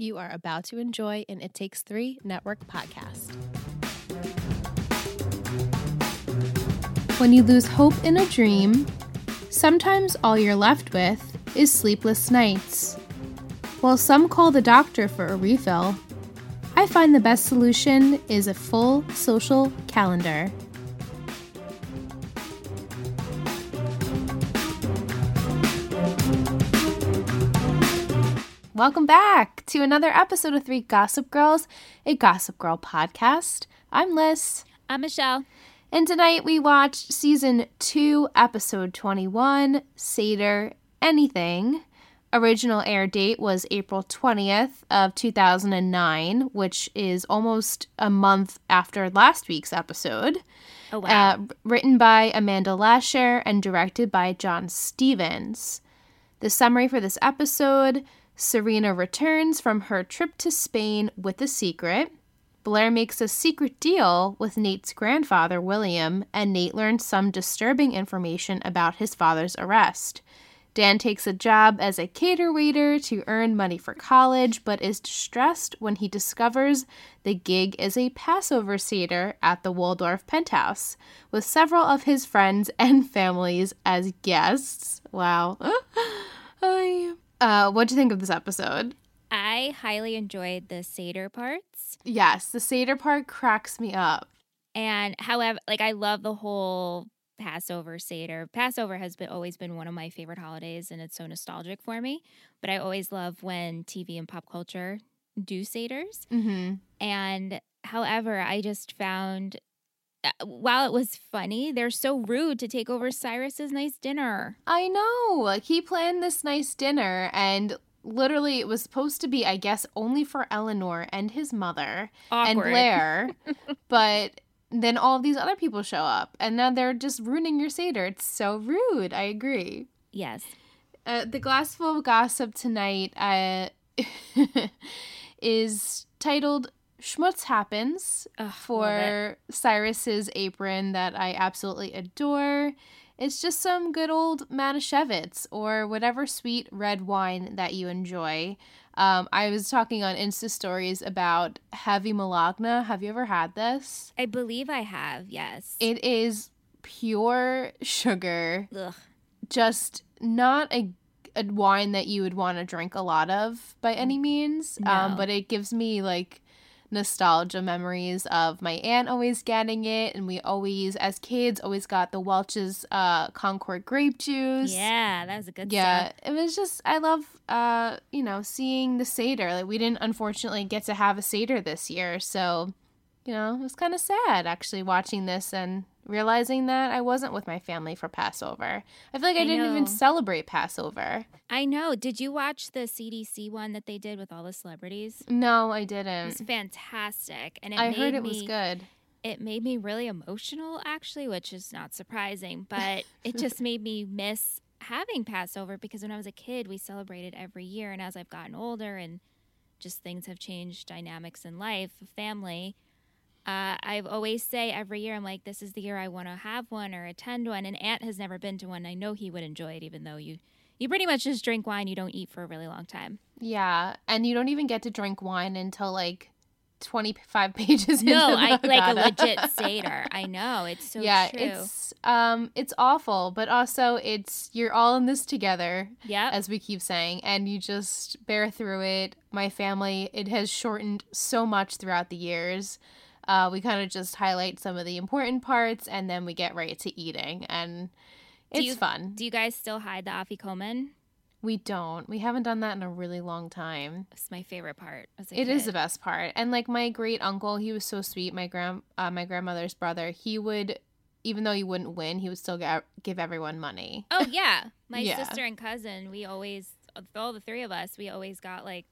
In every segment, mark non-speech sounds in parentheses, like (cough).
you are about to enjoy an It Takes Three Network podcast. When you lose hope in a dream, sometimes all you're left with is sleepless nights. While some call the doctor for a refill, I find the best solution is a full social calendar. Welcome back to another episode of Three Gossip Girls, a Gossip Girl podcast. I'm Liz. I'm Michelle. And tonight we watched season 2, episode 21, Seder Anything. Original air date was April 20th of 2009, which is almost a month after last week's episode. Oh wow. Uh, written by Amanda Lasher and directed by John Stephens. The summary for this episode Serena returns from her trip to Spain with a secret. Blair makes a secret deal with Nate's grandfather, William, and Nate learns some disturbing information about his father's arrest. Dan takes a job as a cater waiter to earn money for college, but is distressed when he discovers the gig is a Passover Seder at the Waldorf penthouse, with several of his friends and families as guests. Wow. (laughs) Uh, what do you think of this episode? I highly enjoyed the Seder parts. Yes, the Seder part cracks me up. And however, like I love the whole Passover Seder. Passover has been always been one of my favorite holidays and it's so nostalgic for me. But I always love when TV and pop culture do Seders. Mm-hmm. And however, I just found while it was funny, they're so rude to take over Cyrus's nice dinner. I know. Like he planned this nice dinner and literally it was supposed to be, I guess, only for Eleanor and his mother and Blair. (laughs) but then all these other people show up and now they're just ruining your Seder. It's so rude. I agree. Yes. Uh, the glass full of gossip tonight uh, (laughs) is titled Schmutz Happens Ugh, for Cyrus's apron that I absolutely adore. It's just some good old Manischewitz or whatever sweet red wine that you enjoy. Um, I was talking on Insta stories about Heavy Malaga. Have you ever had this? I believe I have, yes. It is pure sugar, Ugh. just not a, a wine that you would want to drink a lot of by any means. Um, but it gives me like nostalgia memories of my aunt always getting it, and we always, as kids, always got the Welch's uh, Concord grape juice. Yeah, that was a good Yeah, stuff. it was just I love uh you know seeing the Seder. Like we didn't unfortunately get to have a Seder this year, so you know it was kind of sad actually watching this and realizing that I wasn't with my family for Passover. I feel like I, I didn't even celebrate Passover. I know. Did you watch the CDC one that they did with all the celebrities? No, I didn't. It was fantastic, and it I heard it me, was good. It made me really emotional, actually, which is not surprising. But (laughs) it just made me miss having Passover because when I was a kid, we celebrated every year, and as I've gotten older and just things have changed, dynamics in life, family. Uh, I always say every year, I'm like, this is the year I want to have one or attend one. And Aunt has never been to one. I know he would enjoy it, even though you you pretty much just drink wine. You don't eat for a really long time. Yeah, and you don't even get to drink wine until like 25 (laughs) pages No, I like a legit (laughs) Seder. I know it's so yeah, true. it's um it's awful, but also it's you're all in this together. yeah as we keep saying, and you just bear through it. My family, it has shortened so much throughout the years. Uh, we kind of just highlight some of the important parts, and then we get right to eating, and Do it's you- fun. Do you guys still hide the afikomen? we don't. We haven't done that in a really long time. It's my favorite part. It is kid. the best part, and like my great uncle, he was so sweet. My grand, uh, my grandmother's brother, he would, even though he wouldn't win, he would still get, give everyone money. Oh (laughs) yeah, my Yeah. sister and cousin. We always, all the three of us, we always got like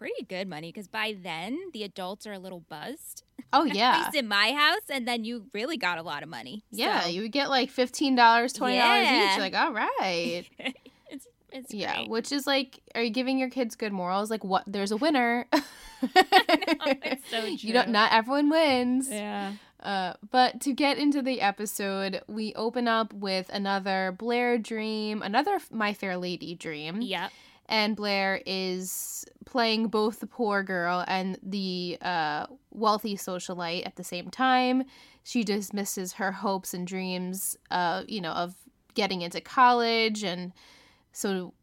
pretty good money because by then the adults are a little buzzed. Oh (laughs) At yeah, least in my house, and then you really got a lot of money. yeah. So, You would get like fifteen dollars, twenty dollars Yeah. each. You're like, all right. (laughs) it's it's Yeah, great. which is like, are you giving your kids good morals? Like, what? There's a winner. (laughs) it's so You don't. Not everyone wins. Yeah. Uh, but to get into the episode, we open up with another Blair dream, another My Fair Lady dream, Yep. And Blair is playing both the poor girl and the uh, wealthy socialite at the same time. She dismisses her hopes and dreams, uh, you know, of getting into college, and so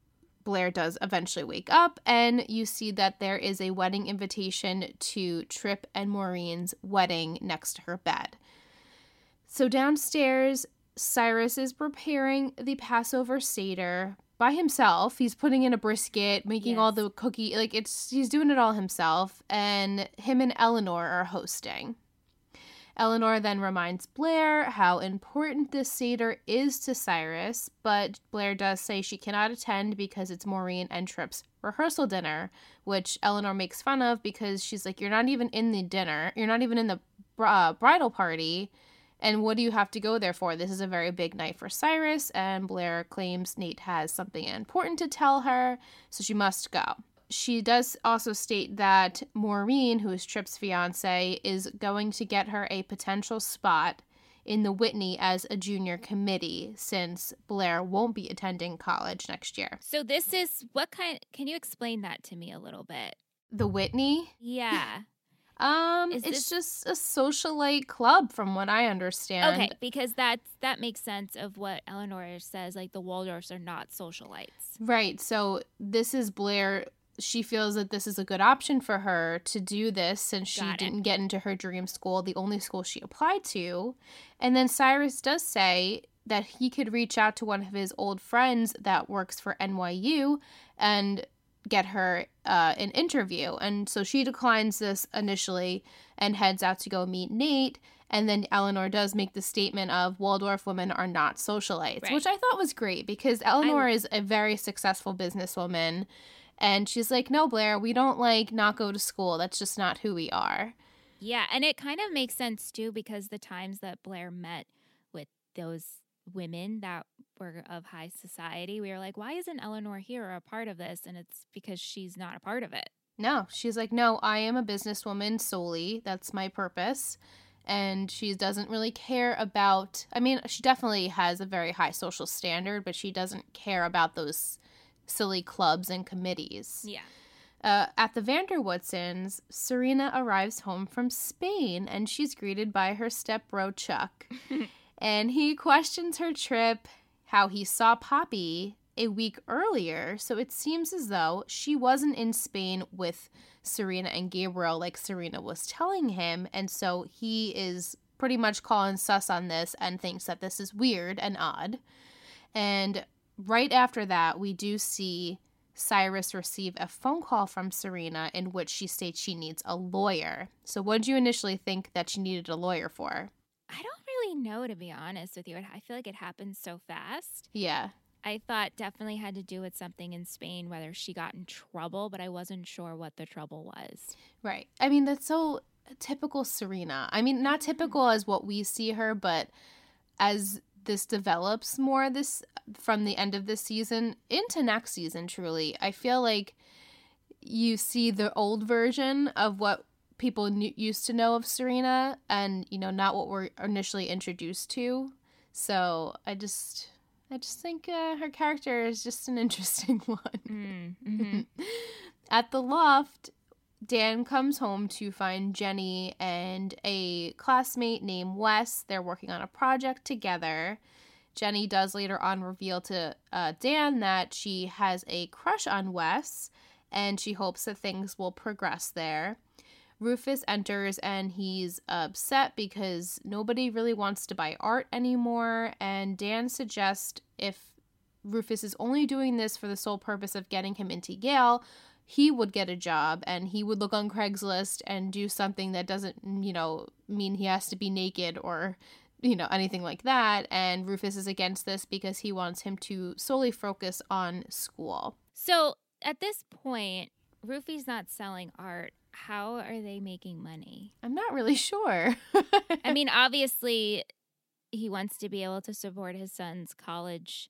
Blair does eventually wake up, and you see that there is a wedding invitation to Tripp and Maureen's wedding next to her bed. So downstairs, Cyrus is preparing the Passover Seder, by himself. He's putting in a brisket, making Yes. all the cookie like it's he's doing it all himself and him and Eleanor are hosting. Eleanor then reminds Blair how important this Seder is to Cyrus, but Blair does say she cannot attend because it's Maureen and Tripp's rehearsal dinner, which Eleanor makes fun of because she's like, You're not even in the dinner, you're not even in the uh, bridal party. And what do you have to go there for? This is a very big night for Cyrus, and Blair claims Nate has something important to tell her, so she must go. She does also state that Maureen, who is Tripp's fiance, is going to get her a potential spot in the Whitney as a junior committee since Blair won't be attending college next year. So this is what kind can you explain that to me a little bit? The Whitney, Yeah. Um, Is it's this- just a socialite club from what I understand. Okay, because that's that makes sense of what Eleanor says. Like the Waldorfs are not socialites. Right. So this is Blair. She feels that this is a good option for her to do this since she Got it. didn't get into her dream school, the only school she applied to. And then Cyrus does say that he could reach out to one of his old friends that works for NYU and get her uh, an interview. And so she declines this initially and heads out to go meet Nate. And then Eleanor does make the statement of Waldorf women are not socialites, Right. which I thought was great because Eleanor is a very successful businesswoman. And she's like, no, Blair, we don't like not go to school. That's just not who we are. Yeah, and it kind of makes sense too because the times that Blair met with those women that were of high society, we were like, why isn't Eleanor here or a part of this? And it's because she's not a part of it. No, she's like, no, I am a businesswoman solely. That's my purpose. And she doesn't really care about, I mean, she definitely has a very high social standard, but she doesn't care about those silly clubs and committees. Yeah. Uh, at the Vanderwoodsons, Serena arrives home from Spain and she's greeted by her stepbro Chuck. (laughs) and he questions her trip, how he saw Poppy a week earlier. So it seems as though she wasn't in Spain with Serena and Gabriel like Serena was telling him. And so he is pretty much calling sus on this and thinks that this is weird and odd. And right after that, we do see Cyrus receive a phone call from Serena in which she states she needs a lawyer. So, what did you initially think that she needed a lawyer for? I don't really know, to be honest with you. I feel like it happened so fast. Yeah. I thought definitely had to do with something in Spain, whether she got in trouble, but I wasn't sure what the trouble was. Right. I mean, that's so typical Serena. I mean, not mm-hmm. typical as what we see her, but as this develops more this from the end of this season into next season truly i feel like you see the old version of what people knew, used to know of serena and you know not what we're initially introduced to so i just i just think uh, her character is just an (laughs) interesting one Mm, mhm. (laughs) at the loft, Dan comes home to find Jenny and a classmate named Wes. They're working on a project together. Jenny does later on reveal to uh, Dan that she has a crush on Wes and she hopes that things will progress there. Rufus enters and he's upset because nobody really wants to buy art anymore. And Dan suggests if Rufus is only doing this for the sole purpose of getting him into Yale, he would get a job and he would look on Craigslist and do something that doesn't, you know, mean he has to be naked or, you know, anything like that. And Rufus is against this because he wants him to solely focus on school. So at this point, Rufy's not selling art. How are they making money? I'm not really sure. I mean, (laughs) obviously, he wants to be able to support his son's college,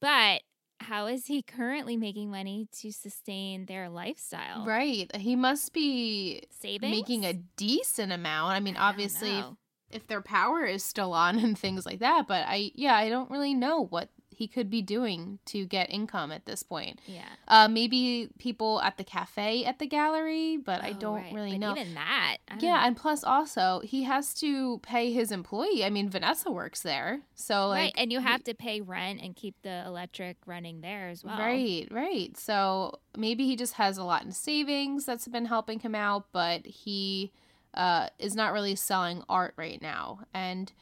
but how is he currently making money to sustain their lifestyle? right. He must be Savings? making a decent amount. I mean, I obviously, if, if their power is still on (laughs) and things like that, but I, yeah, I don't really know what he could be doing to get income at this point. Yeah. Uh, maybe people at the cafe at the gallery, but I Oh, don't right. really But know. Even that. Yeah, know. and plus also he has to pay his employee. I mean, Vanessa works there, so like right. And you have to pay rent and keep the electric running there as well. Right, right. So maybe he just has a lot in savings that's been helping him out, but he uh, is not really selling art right now. And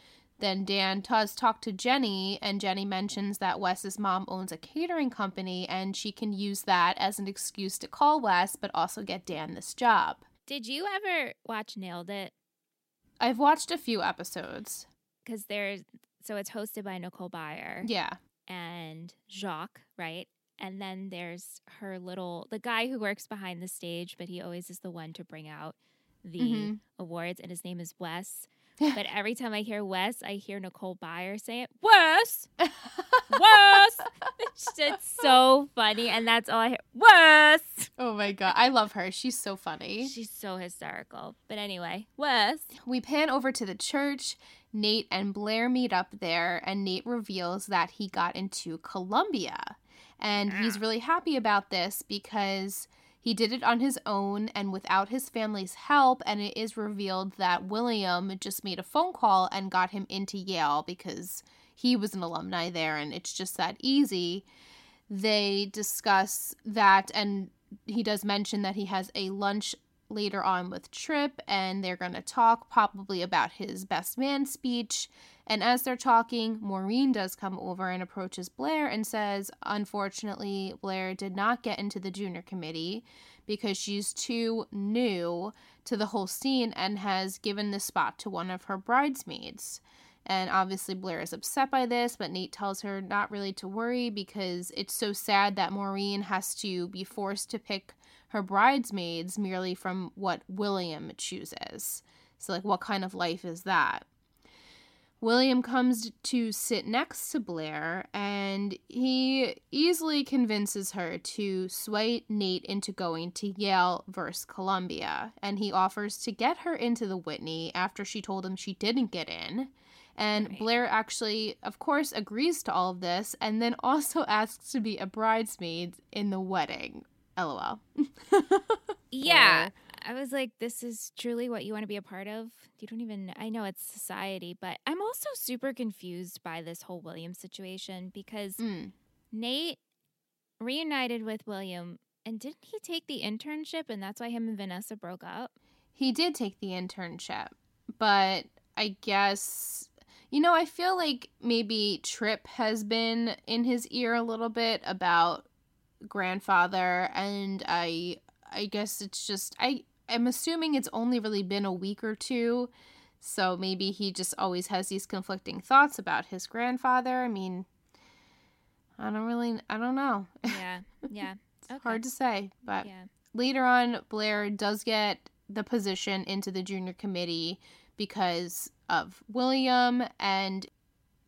then Dan does talk to Jenny, and Jenny mentions that Wes's mom owns a catering company, and she can use that as an excuse to call Wes, but also get Dan this job. Did you ever watch Nailed It? I've watched a few episodes. Because there's so it's hosted by Nicole Byer Yeah. and Jacques, right? And then there's her little the guy who works behind the stage, but he always is the one to bring out the Mhm. awards, and his name is Wes. (laughs) but every time I hear Wes, I hear Nicole Byer say it. Wes, Wes. (laughs) it's so funny, and that's all I hear. Wes. oh my God. I love her. She's so funny. She's so hysterical. But anyway, Wes. We pan over to the church. Nate and Blair meet up there, and Nate reveals that he got into Columbia. And he's ah. really happy about this because he did it on his own and without his family's help. And it is revealed that William just made a phone call and got him into Yale because he was an alumni there, and it's just that easy. They discuss that, and he does mention that he has a lunch later on with Tripp, and they're going to talk probably about his best man speech. And as they're talking, Maureen does come over and approaches Blair and says, Unfortunately, Blair did not get into the junior committee because she's too new to the whole scene and has given the spot to one of her bridesmaids. And obviously, Blair is upset by this, but Nate tells her not really to worry because it's so sad that Maureen has to be forced to pick her bridesmaids merely from what William chooses. So, like, what kind of life is that? William comes to sit next to Blair and he easily convinces her to sway Nate into going to Yale versus Columbia. And he offers to get her into the Whitney after she told him she didn't get in. And Right. Blair actually, of course, agrees to all of this and then also (laughs) asks to be a bridesmaid in the wedding. LOL. (laughs) Yeah. I was like, this is truly what you want to be a part of. You don't even, I know it's society, but I'm also super confused by this whole William situation because Mm. Nate reunited with William and didn't he take the internship and that's why him and Vanessa broke up? He did take the internship, but I guess you know, I feel like maybe Tripp has been in his ear a little bit about grandfather and I I guess it's just I I'm assuming it's only really been a week or two. So maybe he just always has these conflicting thoughts about his grandfather. I mean, I don't really I don't know. Yeah. Yeah. (laughs) It's Okay. hard to say, but Yeah. later on, Blair does get the position into the junior committee because of William, and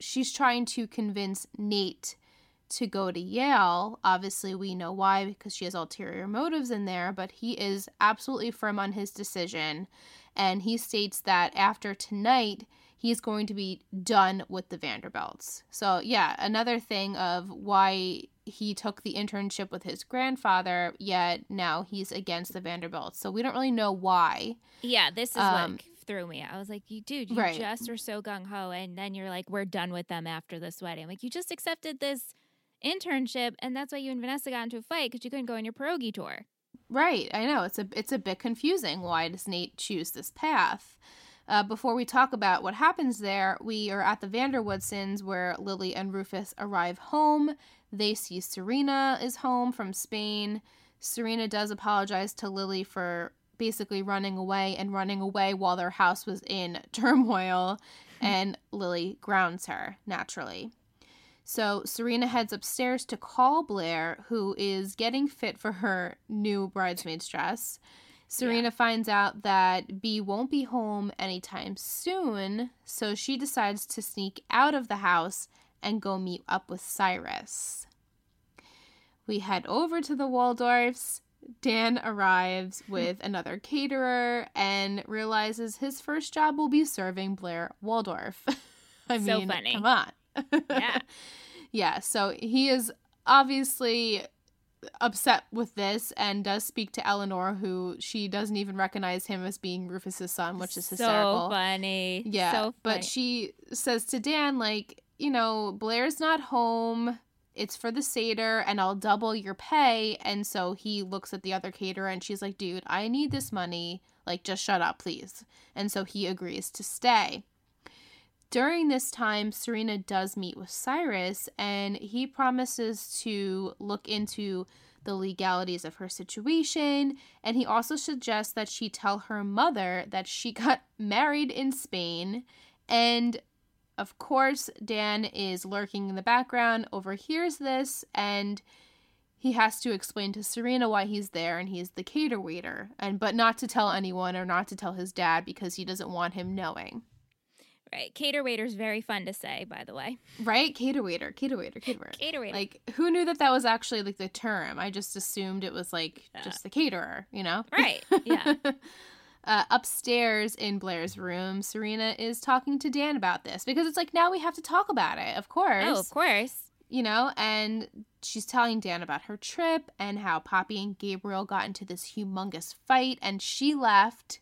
she's trying to convince Nate to go to Yale. Obviously, we know why because she has ulterior motives in there, but he is absolutely firm on his decision. And he states that after tonight, he's going to be done with the Vanderbilts. So, yeah, another thing of why he took the internship with his grandfather, yet now he's against the Vanderbilts. So, we don't really know why. Yeah. This is Um, what threw me. I was like, you dude, you Right. just are so gung ho. And then you're like, we're done with them after this wedding. Like, you just accepted this internship and that's why you and Vanessa got into a fight because you couldn't go on your pierogi tour. Right, I know it's a it's a bit confusing. Why does Nate choose this path? Uh, before we talk about what happens there, we are at the Vanderwoodsons where Lily and Rufus arrive home. They see Serena is home from Spain. Serena does apologize to Lily for basically running away and running away while their house was in (laughs) turmoil, and Lily grounds her naturally. So Serena heads upstairs to call Blair, who is getting fit for her new bridesmaid's dress. Serena finds out that B won't be home anytime soon, so she decides to sneak out of the house and go meet up with Cyrus. We head over to the Waldorfs. Dan arrives (laughs) with another caterer and realizes his first job will be serving Blair Waldorf. (laughs) I So mean, funny. come on. Yeah. (laughs) yeah, so he is obviously upset with this and does speak to Eleanor, who she doesn't even recognize him as being Rufus's son, which is hysterical. So funny. Yeah, So funny. but she says to Dan, like, you know, Blair's not home. It's for the Seder, and I'll double your pay. And so he looks at the other caterer, and she's like, dude, I need this money. Like, just shut up, please. And so he agrees to stay. During this time, Serena does meet with Cyrus, and he promises to look into the legalities of her situation. And he also suggests that she tell her mother that she (laughs) got married in Spain. And of course, Dan is lurking in the background, overhears this, and he has to explain to Serena why he's there and he's the cater waiter. And but not to tell anyone or not to tell his dad because he doesn't want him knowing. Right. Cater waiter's very fun to say, by the way. Right? Cater waiter, cater waiter, cater waiter. Cater waiter. Like, who knew that that was actually like the term? I just assumed it was like Yeah. just the caterer, you know? right. (laughs) Yeah. uh, upstairs in Blair's room, Serena is talking to Dan about this because it's like now we have to talk about it, of course. oh, of course. You know, and she's telling Dan about her trip and how Poppy and Gabriel got into this humongous fight and she left.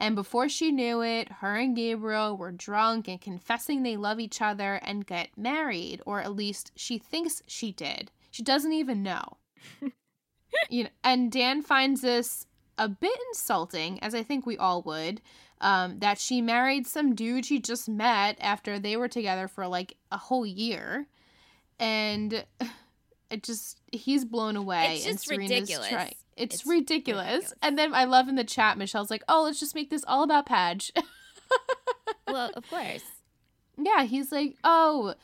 And before she knew it, her and Gabriel were drunk and confessing they love each other and get married, or at least she thinks she did. She doesn't even know. (laughs) you know, and Dan finds this a bit insulting, as I think we all would, um, that she married some dude she just met after they were together for like a whole year, and (laughs) it just he's blown away. It's and just ridiculous. trying- It's, It's ridiculous. ridiculous. And then I love in the chat, Michelle's like, "Oh, let's just make this all about Padge." (laughs) Well, of course. yeah, he's like, "Oh."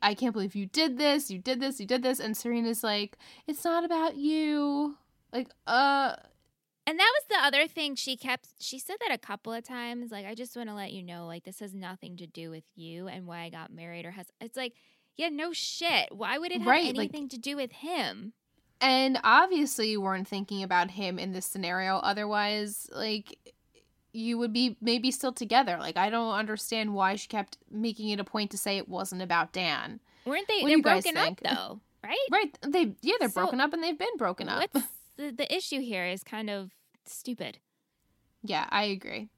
I can't believe you did this. You did this. You did this. And Serena's like, it's not about you. Like, uh, And that was the other thing she kept she said that a couple of times like I just want to let you know like this has nothing to do with you and why I got married or has it's like yeah no shit why would it have Right, like- anything to do with him And obviously, you weren't thinking about him in this scenario. Otherwise, like, you would be maybe still together. Like, I don't understand why she kept making it a point to say it wasn't about Dan. weren't they What they're broken up though (laughs) right Right? They, yeah, they're So, broken up and they've been broken up. what's (laughs) the, the issue here is kind of stupid Yeah, I agree.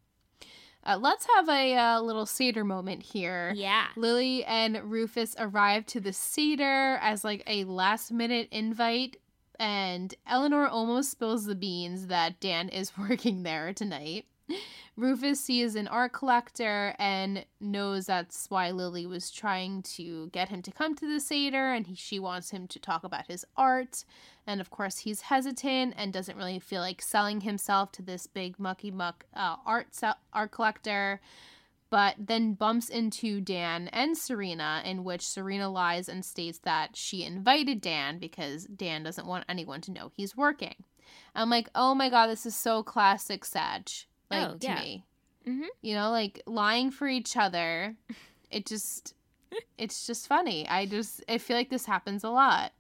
Uh, let's have a uh, little Seder moment here. yeah Lily and Rufus arrive to the Seder as like a last minute invite, and Eleanor almost spills the beans that Dan is (laughs) working there tonight. Rufus sees an art collector and knows that's why Lily was trying to get him to come to the Seder, and he, she wants him to talk about his art. And of course, he's hesitant and doesn't really feel like selling himself to this big mucky muck uh, art art collector but then bumps into Dan and Serena, in which Serena lies and states that she invited Dan because Dan doesn't want anyone to know he's working. I'm like, oh my god, this is so classic Sag, like Oh, to yeah. me. Mhm. You know, like lying for each other. It just, (laughs) it's just funny. I just, I feel like this happens a lot.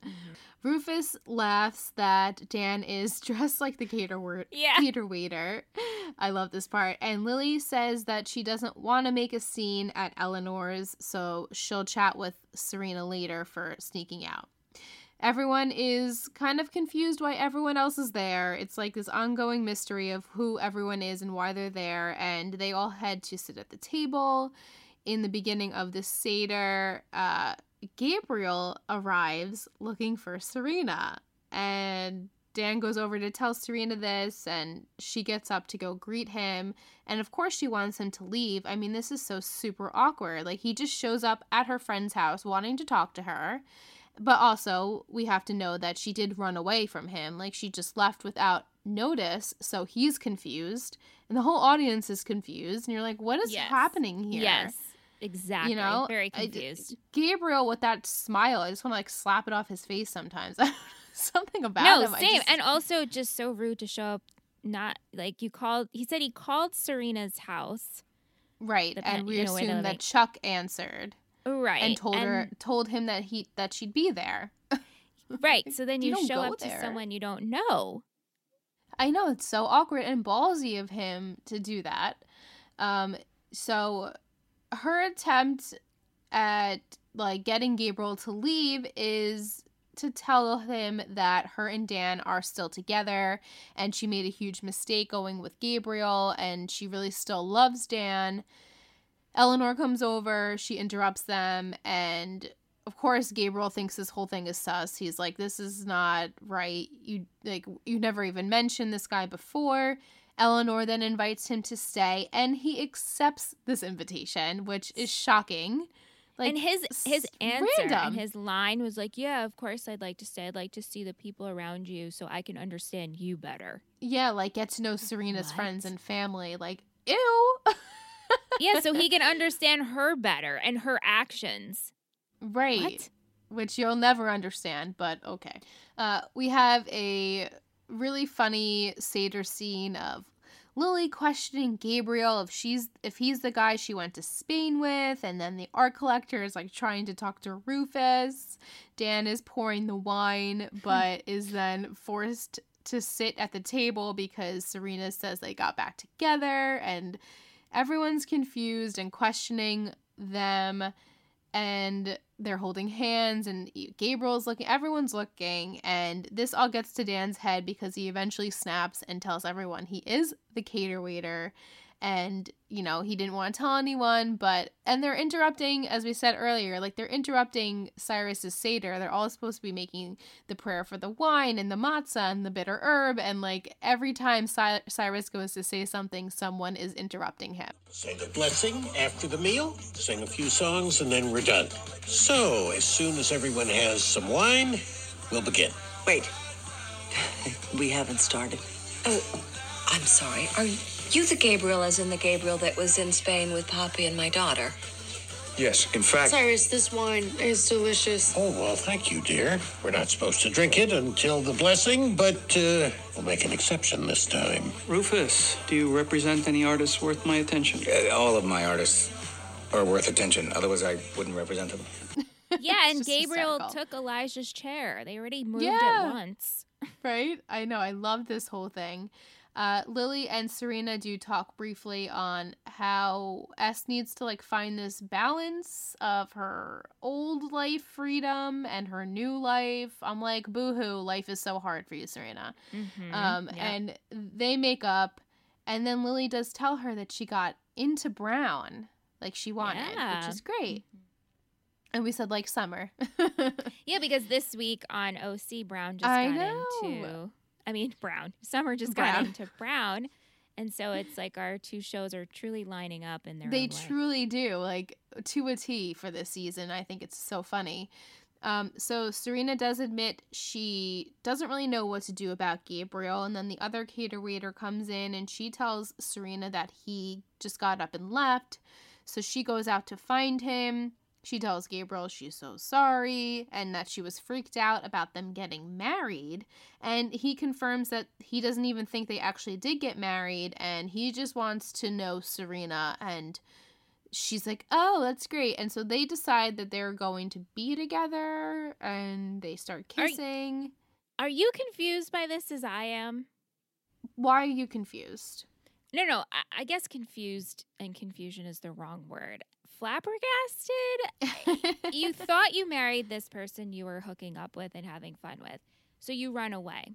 Rufus laughs that Dan is (laughs) dressed like the cater word yeah theater waiter. I love this part. And Lily says that she doesn't want to make a scene at Eleanor's, so she'll chat with Serena later for sneaking out. Everyone is kind of confused why everyone else is there. It's like this ongoing mystery of who everyone is and why they're there, and they all head to sit at the table. In the beginning of the Seder, uh, Gabriel arrives looking for Serena, and Dan goes over to tell Serena this, and she gets up to go greet him. And of course, she wants him to leave. I mean, this is so super awkward. Like, he just shows up at her friend's house wanting to talk to her. But also, we have to know that she did run away from him. Like, she just left without notice. So he's confused, and the whole audience is confused. And you're like, what is Yes. happening here? yes exactly You know, very I confused Gabriel with that smile, I just want to like slap it off his face sometimes. (laughs) Something about no him. I same just- and also just so rude to show up not like you called he said he called serena's house right, the and we assume that like- Chuck answered right and told her told him that he that she'd be there. (laughs) right so then You you, show up there. to someone you don't know I know it's so awkward and ballsy of him to do that. Um, so her attempt at like getting Gabriel to leave is to tell him that her and Dan are still together and she made a huge mistake going with Gabriel and she really still loves Dan. Eleanor comes over, she interrupts them, and of course Gabriel thinks this whole thing is sus. He's like, This is not right. You like you never even mentioned this guy before. Eleanor then invites him to stay and he accepts this invitation, which is shocking. Like, and his his answer random. and his line was like, "Yeah, of course I'd like to stay. I'd like to see the people around you so I can understand you better." Yeah, like get to know Serena's what? friends and family. Like, ew. (laughs) yeah, so he can understand her better and her actions. Right. What? Which you'll never understand, but okay. Uh, we have a really funny Seder scene of Lily questioning Gabriel if she's if he's the guy she went to Spain with, and then the art collector is like trying to talk to Rufus. Dan is pouring the wine, (laughs) but is then forced to sit at the table because Serena says they got back together, and everyone's confused and questioning them, and they're holding hands and Gabriel's looking everyone's looking and this all gets to Dan's head because he eventually snaps and tells everyone he is the cater waiter and you know he didn't want to tell anyone but and they're interrupting as we said earlier like they're interrupting cyrus's seder. They're all supposed to be making the prayer for the wine and the matzah and the bitter herb and like every time Cy- cyrus goes to say something someone is interrupting him. Say the blessing after the meal sing a few songs and then we're done. So as soon as everyone has some wine we'll begin. Wait. (laughs) We haven't started. Oh i'm sorry are you you the Gabriel as in the Gabriel that was in Spain with Poppy and my daughter? Yes, in fact. Cyrus, this wine is delicious. Oh, well, thank you, dear. We're not supposed to drink it until the blessing, but uh, we'll make an exception this time. Rufus, do you represent any artists worth my attention? Uh, all of my artists are worth attention. Otherwise, I wouldn't represent them. (laughs) yeah, and Gabriel took Elijah's chair. They already moved yeah. it once. right? I know. I love this whole thing. Uh, Lily and Serena do talk briefly on how S needs to like find this balance of her old life freedom and her new life. I'm like, boohoo, life is so hard for you, Serena. Mm-hmm. Um, yeah. And they make up, and then Lily does tell her that she got into Brown like she wanted, yeah. which is great. Mm-hmm. And we said like summer. (laughs) yeah, because this week on OC Brown just I got know. into I mean, (laughs) Brown. Summer just Brown. got into Brown. And so it's like our two shows are truly lining up in their They truly do, like to a T for this season. I think it's so funny. Um, so Serena does admit she doesn't really know what to do about Gabriel, and then the other cater waiter comes in and she tells Serena that he just got up and left. So she goes out to find him. She tells Gabriel she's so sorry and that she was freaked out about them getting married. And he confirms that he doesn't even think they actually did get married and he just wants to know Serena. And she's like, oh, that's great. And so they decide that they're going to be together and they start kissing. Are, are you confused by this as I am? Why are you confused? No, no, I, I guess confused and confusion is the wrong word flabbergasted. you thought you married this person you were hooking up with and having fun with. So you run away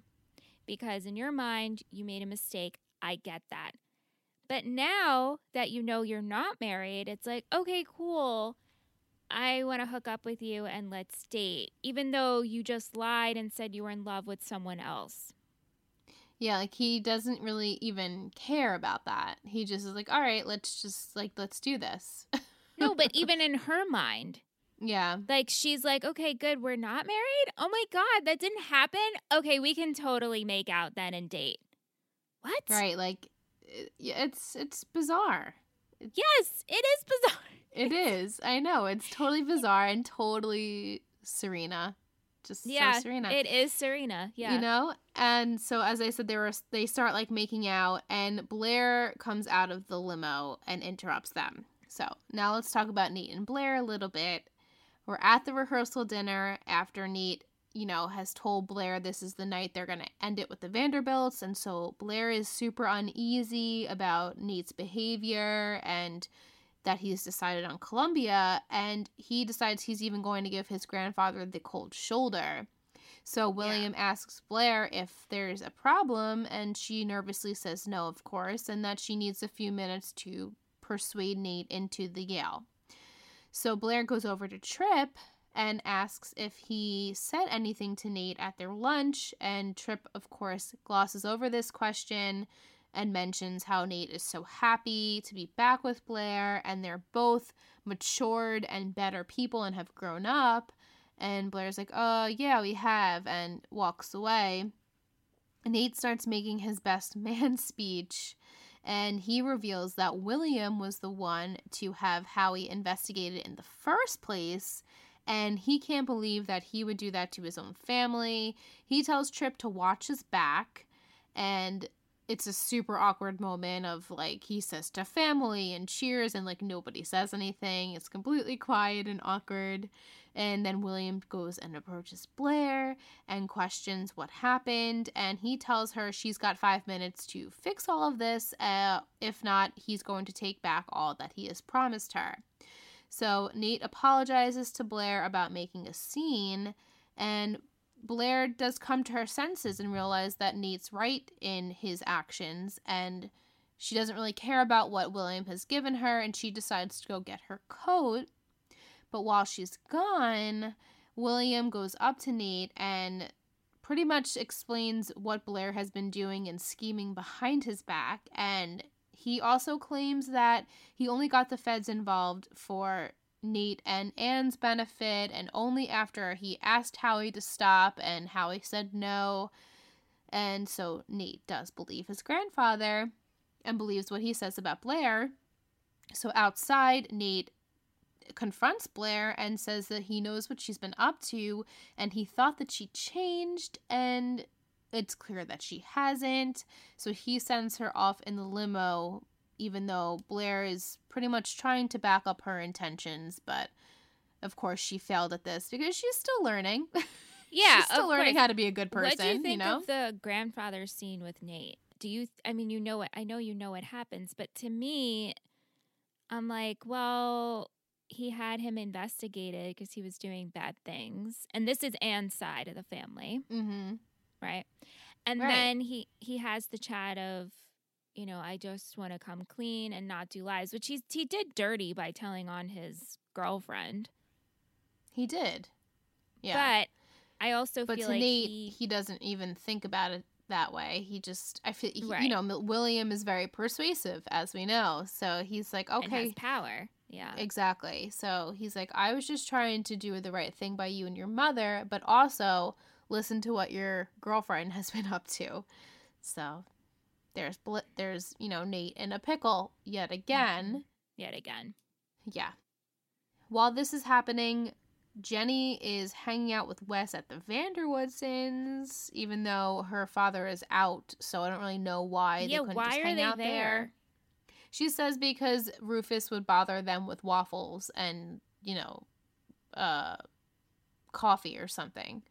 because in your mind you made a mistake. I get that. But now that you know you're not married, it's like, okay, cool. I want to hook up with you and let's date, even though you just lied and said you were in love with someone else. Yeah, like he doesn't really even care about that. He just is like, all right, let's just like, let's do this. (laughs) no, but even in her mind. Yeah. Like she's like, okay, good, we're not married? Oh my God, that didn't happen? Okay, we can totally make out then and date. What? Right, like it's it's bizarre. It's, yes, it is bizarre. (laughs) It is. I know. It's totally bizarre and totally Serena. Just yeah, so Serena. It is Serena. Yeah. You know? And so as I said, they were they start like making out and Blair comes out of the limo and interrupts them. So now let's talk about Nate and Blair a little bit. We're at the rehearsal dinner after Nate, you know, has told Blair this is the night they're going to end it with the Vanderbilts. And so Blair is super uneasy about Nate's behavior and that he's decided on Columbia, and he decides he's even going to give his grandfather the cold shoulder. So William asks Blair if there's a problem, and she nervously says no, of course, and that she needs a few minutes to persuade Nate into the Yale. So Blair goes over to Tripp and asks if he said anything to Nate at their lunch, and Tripp, of course, glosses over this question and mentions how Nate is so happy to be back with Blair, and they're both matured and better people and have grown up. And Blair's like, Oh, yeah, we have, and walks away. Nate starts making his best man (laughs) speech, and he reveals that William was the one to have Howie investigated in the first place. And he can't believe that he would do that to his own family. He tells Tripp to watch his back, and it's a super awkward moment of like he says to family and cheers and like nobody says anything it's completely quiet and awkward and then william goes and approaches blair and questions what happened. And he tells her she's got five minutes to fix all of this. Uh, if not he's going to take back all that he has promised her. So nate apologizes to blair about making a scene. And Blair does come to her senses and realize that Nate's right in his actions, and she doesn't really care about what William has given her, and she decides to go get her coat. But while she's gone, William goes up to Nate and pretty much explains what Blair has been doing and scheming behind his back. And he also claims that he only got the feds involved for Nate and Anne's benefit, and only after he asked Howie to stop, and Howie said no. And so Nate does believe his grandfather and believes what he says about Blair. So outside, Nate confronts Blair and says that he knows what she's been up to, and he thought that she changed, and it's clear that she hasn't. So he sends her off in the limo even though Blair is pretty much trying to back up her intentions, but of course she failed at this because she's still learning. (laughs) Yeah, she's still learning course. how to be a good person. What do you think know, of the grandfather scene with Nate? Do you? I mean, you know what? I know you know what happens, but to me, I'm like, well, he had him investigated because he was doing bad things, and this is Anne's side of the family, mm-hmm. right? And Right. then he he has the chat of, you know, I just want to come clean and not do lies, which he he did dirty by telling on his girlfriend. he did. Yeah, But I also but feel to like Nate, he, he, doesn't even think about it that way. He just, I feel, he, Right. you know, William is very persuasive, as we know. So he's like, and okay, has power. Yeah. Exactly. So he's like, I was just trying to do the right thing by you and your mother, but also listen to what your girlfriend (laughs) has been up to. So there's bl- there's you know Nate in a pickle yet mm-hmm. again. Yet again. Yeah. While this is happening, Jenny is hanging out with Wes at the Vanderwoodsons, even though her father is out. So I don't really know why yeah, they couldn't why just are hang they out there? there. She says because Rufus would bother them with waffles and, you know, uh coffee or something.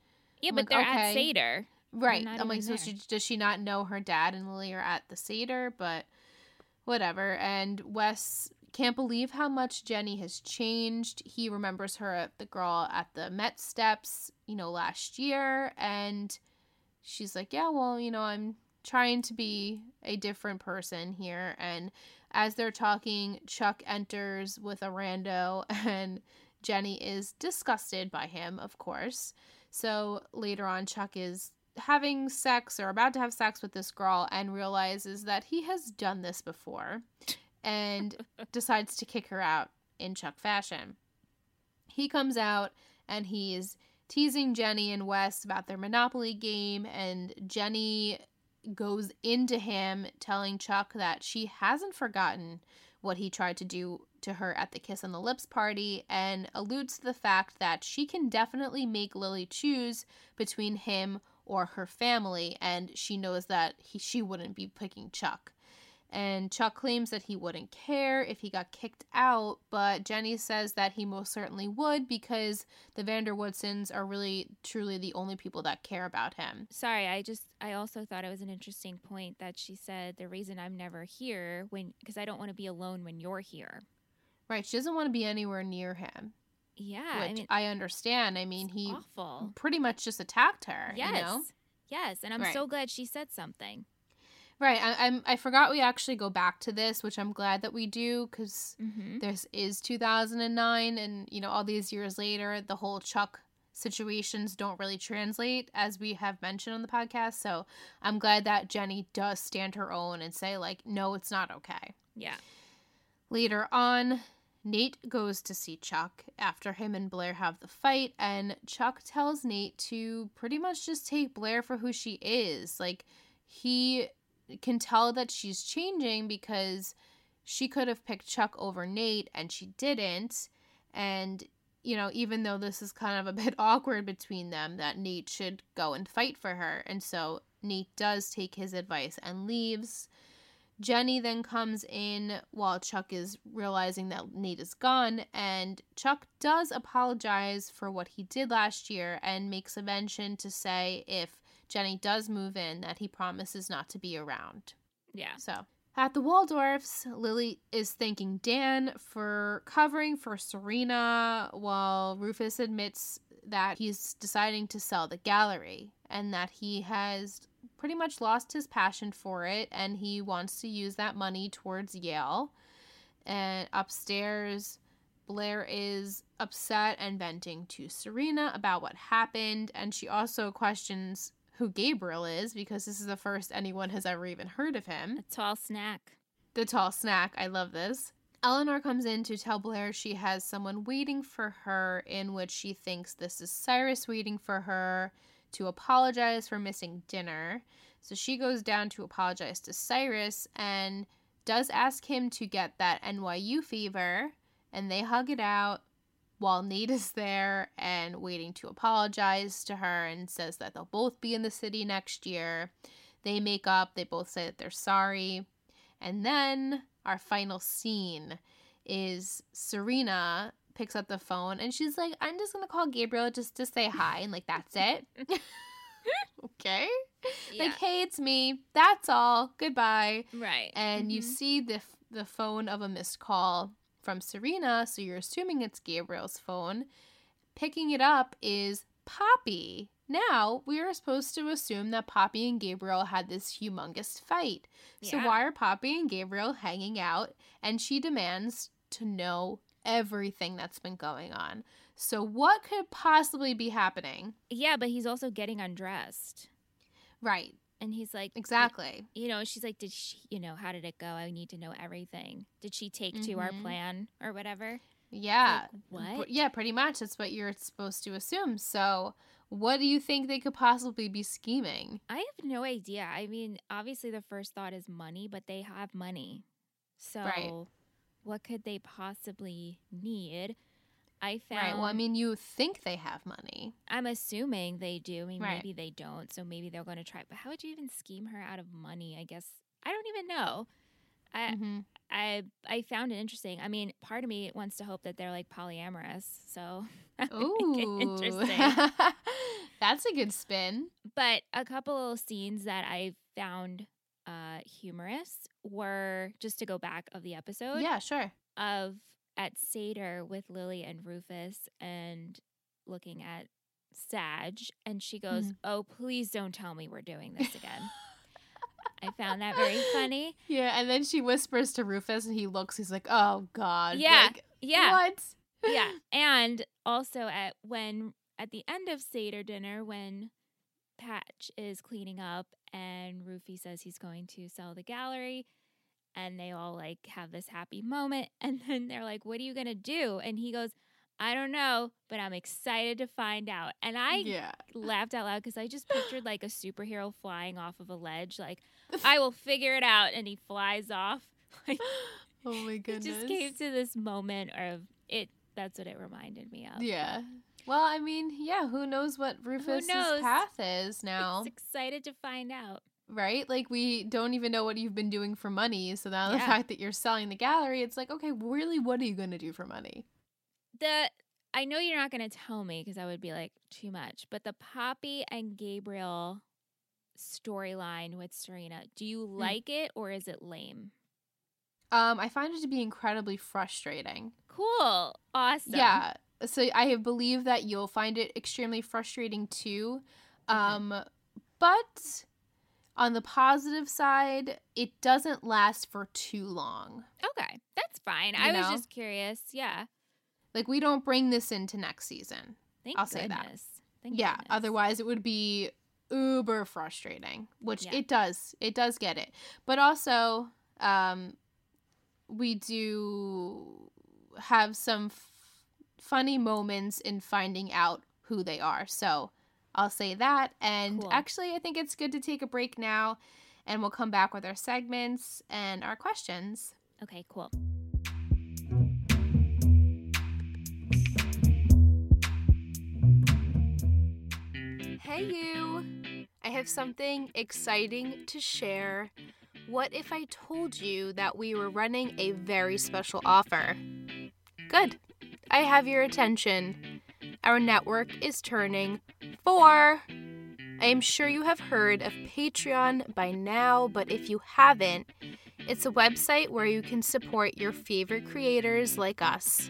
Yeah, I'm but like, they're at okay. Seder. Right. I'm like, so she, does she not know her dad and Lily are at the Seder? But whatever. And Wes can't believe how much Jenny has changed. He remembers her at the girl at the Met steps, you know, last year. And she's like, yeah, well, you know, I'm trying to be a different person here. And as they're talking, Chuck enters with a rando, (laughs) and Jenny is disgusted by him, of course. So later on, Chuck is having sex or about to have sex with this girl and realizes that he has done this before and (laughs) decides to kick her out in Chuck fashion. He comes out and he's teasing Jenny and Wes about their Monopoly game, and Jenny goes into him telling Chuck that she hasn't forgotten what he tried to do to her at the Kiss on the Lips party and alludes to the fact that she can definitely make Lily choose between him or her family and she knows that he, she wouldn't be picking Chuck. And Chuck claims that he wouldn't care if he got kicked out, but Jenny says that he most certainly would because the Vanderwoodsons are really truly the only people that care about him. Sorry, I just I also thought it was an interesting point that she said the reason I'm never here when because I don't want to be alone when you're here. Right. She doesn't want to be anywhere near him. Yeah, which I mean, I understand. I mean, he awful. pretty much just attacked her. Yes, You know? yes, and I'm Right. so glad she said something. Right. I, I'm. I forgot we actually go back to this, which I'm glad that we do because Mm-hmm. this is 2009, and you know, all these years later, the whole Chuck situations don't really translate, as we have mentioned on the podcast. So I'm glad that Jenny does stand her own and say like, no, it's not okay. Yeah, Later on, Nate goes to see Chuck after him and Blair have the fight, and Chuck tells Nate to pretty much just take Blair for who she is. Like, he can tell that she's changing because she could have picked Chuck over Nate and she didn't. And, you know, even though this is kind of a (laughs) bit awkward between them, that Nate should go and fight for her. And so Nate does take his advice and leaves. Jenny then comes in while Chuck is realizing that Nate is gone, and Chuck does apologize for what he did last year and makes a mention to say if Jenny does move in that he promises not to be around. yeah. So at the Waldorfs, Lily is thanking Dan for covering for Serena while Rufus admits that he's deciding to sell the gallery and that he has pretty much lost his passion for it and he wants to use that money towards Yale. And upstairs, Blair is upset and venting to Serena about what happened, and she also questions who Gabriel is because this is the first anyone has ever even heard of him. A tall snack. The tall snack. I love this. Eleanor comes in to tell Blair she has someone waiting for her, in which she thinks this is Cyrus waiting for her to apologize for missing dinner. So she goes down to apologize to Cyrus and does ask him to get that NYU fever, and they hug it out while Nate is there and waiting to apologize to her and says that they'll both be in the city next year. They make up, they both say that they're sorry. And then our final scene is Serena picks up the phone and she's like, I'm just gonna call Gabriel just to say hi and like that's it. (laughs) (laughs) okay. Yeah. Like, hey, it's me. That's all. Goodbye. right. And you Mhm. see the f- the phone of a missed call from Serena, so you're assuming it's Gabriel's phone. Picking it up is Poppy. Now, we are supposed to assume that Poppy and Gabriel had this humongous fight. So, why are Poppy and Gabriel hanging out? And she demands to know everything that's been going on. So, what could possibly be happening? Yeah, but he's also getting undressed. Right, And he's like, exactly. You know, she's like, did she, you know, how did it go? I need to know everything. Did she take to our Mhm. plan or whatever? Yeah. Like, what? Yeah, pretty much. That's what you're supposed to assume. So, what do you think they could possibly be scheming? I have no idea. I mean, obviously the first thought is money, but they have money. So Right. what could they possibly need? I found Right. Well, I mean, you think they have money. I'm assuming they do. I mean, Right. maybe they don't. So maybe they're going to try. But how would you even scheme her out of money? I guess I don't even know. I hmm I I found it interesting. I mean, part of me wants to hope that they're like polyamorous. So (laughs) Ooh. interesting. (laughs) That's a good spin. But a couple of scenes that I found uh, humorous were just to go back of the episode Yeah, sure. of at Seder with Lily and Rufus and looking at Sag, and she goes, Mhm. "Oh, please don't tell me we're doing this again." I found that very (laughs) funny. Yeah, and then she whispers to Rufus, and he looks. He's like, "Oh God." Yeah, Like, Yeah, What? yeah, (laughs) and also at when at the end of Seder dinner when Patch is cleaning up and Rufy says he's going to sell the gallery and they all like have this happy moment (laughs) and then they're like what are you going to do and he goes I don't know but I'm excited to find out and I yeah. laughed out loud cuz I just pictured like a superhero flying off of a ledge like (laughs) I will figure it out and he flies off (laughs) like Oh my goodness. it just came to this moment of it that's what it reminded me of Yeah. Well, I mean, yeah. Who knows what Rufus's knows? path is now? It's excited to find out. Right? Like we don't even know what you've been doing for money. So now the fact that you're selling the gallery, it's like, okay, really, what are you going to do for money? The I know you're not going to tell me because I would be like too much, but the Poppy and Gabriel storyline with Serena, do you Hmm. like it or is it lame? Um, I find it to be incredibly frustrating. Cool. Awesome. Yeah. So I believe that you'll find it extremely frustrating too. Um, but on the positive side, it doesn't last for too long. Okay. That's fine. You I was just curious. Yeah. Like we don't bring this into next season. Thank I'll say that. Thank yeah, goodness. otherwise it would be uber frustrating, which Yeah. it does. It does get it. But also, um we do have some f- funny moments in finding out who they are. So, I'll say that and Cool. actually I think it's good to take a break now and we'll come back with our segments and our questions. Okay, cool. Hey, you! I have something exciting to share. What if I told you that we were running a very special offer? Good. I have your attention. Our network is turning four. I am sure you have heard of Patreon by now, but if you haven't, it's a website where you can support your favorite creators like us.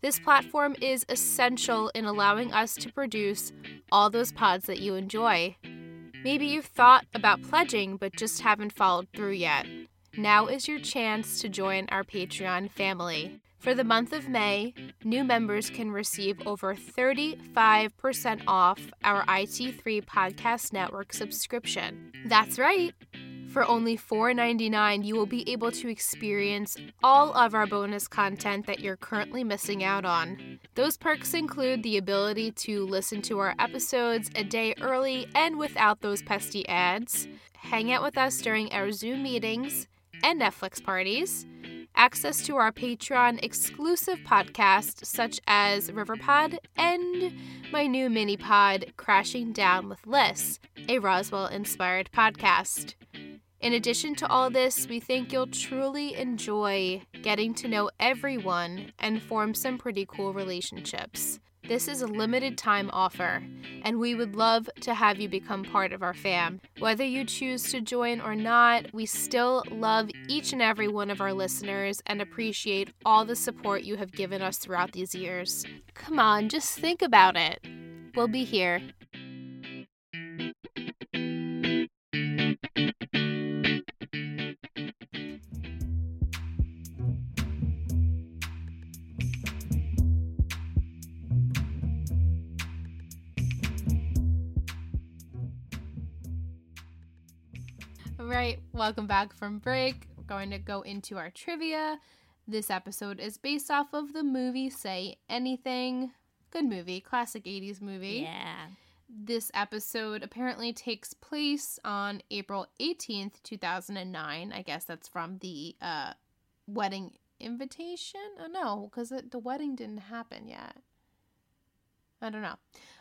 This platform is essential in allowing us to produce all those pods that you enjoy. Maybe you've thought about pledging but just haven't followed through yet. Now is your chance to join our Patreon family. For the month of May, new members can receive over 35% off our IT3 Podcast Network subscription. That's right. For only $4.99, you will be able to experience all of our bonus content that you're currently missing out on. Those perks include the ability to listen to our episodes a day early and without those pesky ads, hang out with us during our Zoom meetings and Netflix parties, access to our Patreon exclusive podcasts such as Riverpod and my new mini pod, Crashing Down with Liz, a Roswell inspired podcast. In addition to all this, we think you'll truly enjoy getting to know everyone and form some pretty cool relationships. This is a limited time offer, and we would love to have you become part of our fam. Whether you choose to join or not, we still love each and every one of our listeners and appreciate all the support you have given us throughout these years. Come on, just think about it. We'll be here. Right, welcome back from break. We're going to go into our trivia. This episode is based off of the movie Say Anything. Good movie, classic 80s movie. Yeah. This episode apparently takes place on April 18th, 2009. I guess that's from the uh, wedding invitation. Oh, no, because the wedding didn't happen yet. I don't know.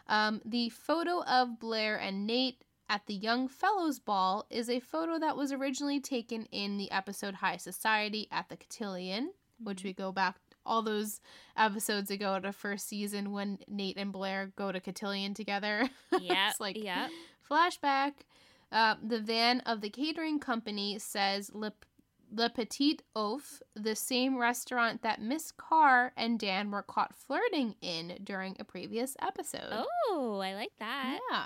Um, the photo of Blair and Nate at the Young Fellows Ball is a photo that was originally taken in the episode High Society at the Cotillion, which we go back all those episodes ago to first season when Nate and Blair go to Cotillion together. (laughs) Yeah. it's like yeah. flashback. Uh, the van of the catering company says Le, Le Petit Oaf, the same restaurant that Miss Carr and Dan were caught flirting in during a previous episode. Oh, I like that. Yeah.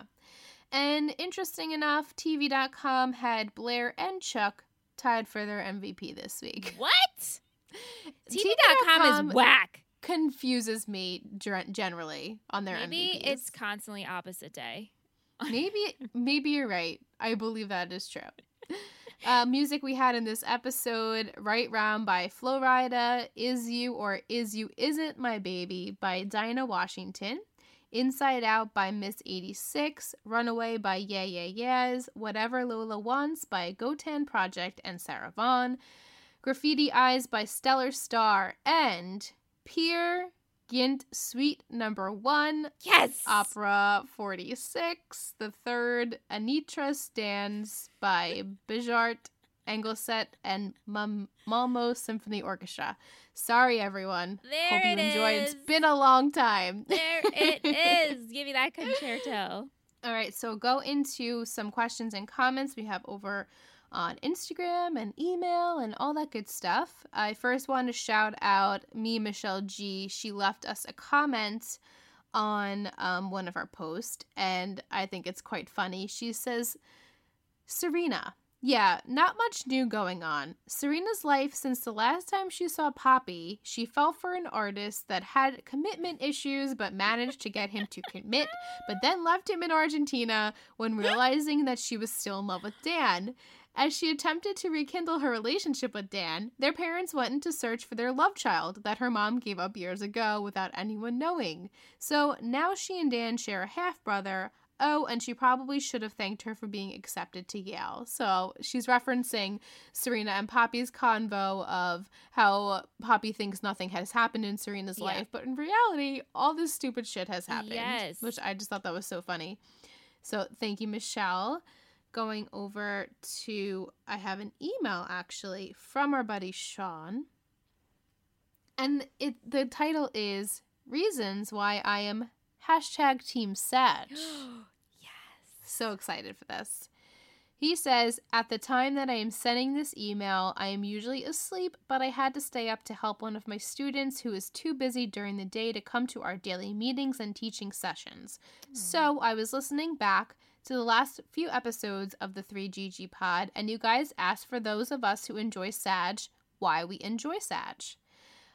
And interesting enough, TV.com had Blair and Chuck tied for their MVP this week. (laughs) What? TV.com is whack. Confuses me generally on their Maybe MVPs. it's constantly opposite day. maybe (laughs) maybe you're right. I believe that is true. Uh, music we had in this episode: "Right Round" by Flo Rida, "Is You or Is You Isn't My Baby" by Dinah Washington, "Inside Out" by Miss 86, "Runaway" by Yeah Yeah Yeahs, "Whatever Lola Wants" by Gotan Project and Sarah Vaughan, "Graffiti Eyes" by Stellastarr, and "Peer Gynt Suite Number One" Yes. Opera 46, the third Anitra's Dance by Bijart, Engelset, and Malmo Symphony Orchestra. Sorry, everyone. There Hope you it enjoyed. It's is. been a long time. There it (laughs) is. Give me that concerto. All right, so go into some questions and comments. We have over on Instagram and email and all that good stuff. I first want to shout out me, Michelle G. She left us a comment on um, one of our posts, and I think it's quite funny. She says, Serena, yeah, not much new going on. Serena's life since the last time she saw Poppy, she fell for an artist that had commitment issues but managed to get him to commit, but then left him in Argentina when realizing that she was still in love with Dan. As she attempted to rekindle her relationship with Dan, their parents went into search for their love child that her mom gave up years ago without anyone knowing. So now she and Dan share a half brother, Oh, and she probably should have thanked her for being accepted to Yale. So she's referencing Serena and Poppy's convo of how Poppy thinks nothing has happened in Serena's Yeah. life, but in reality, all this stupid shit has happened. Yes. Which I just thought that was so funny. So thank you, Michelle. Going over to, I have an email actually from our buddy Sean. And it the title is Reasons Why I Am Hashtag Team Sag. (gasps) (gasps) (gasps) So excited for this. He says, At the time that I am sending this email, I am usually asleep, but I had to stay up to help one of my students who is too busy during the day to come to our daily meetings and teaching sessions. Hmm. So I was listening back to the last few episodes of the 3GG pod, and you guys asked for those of us who enjoy Sag why we enjoy Sag.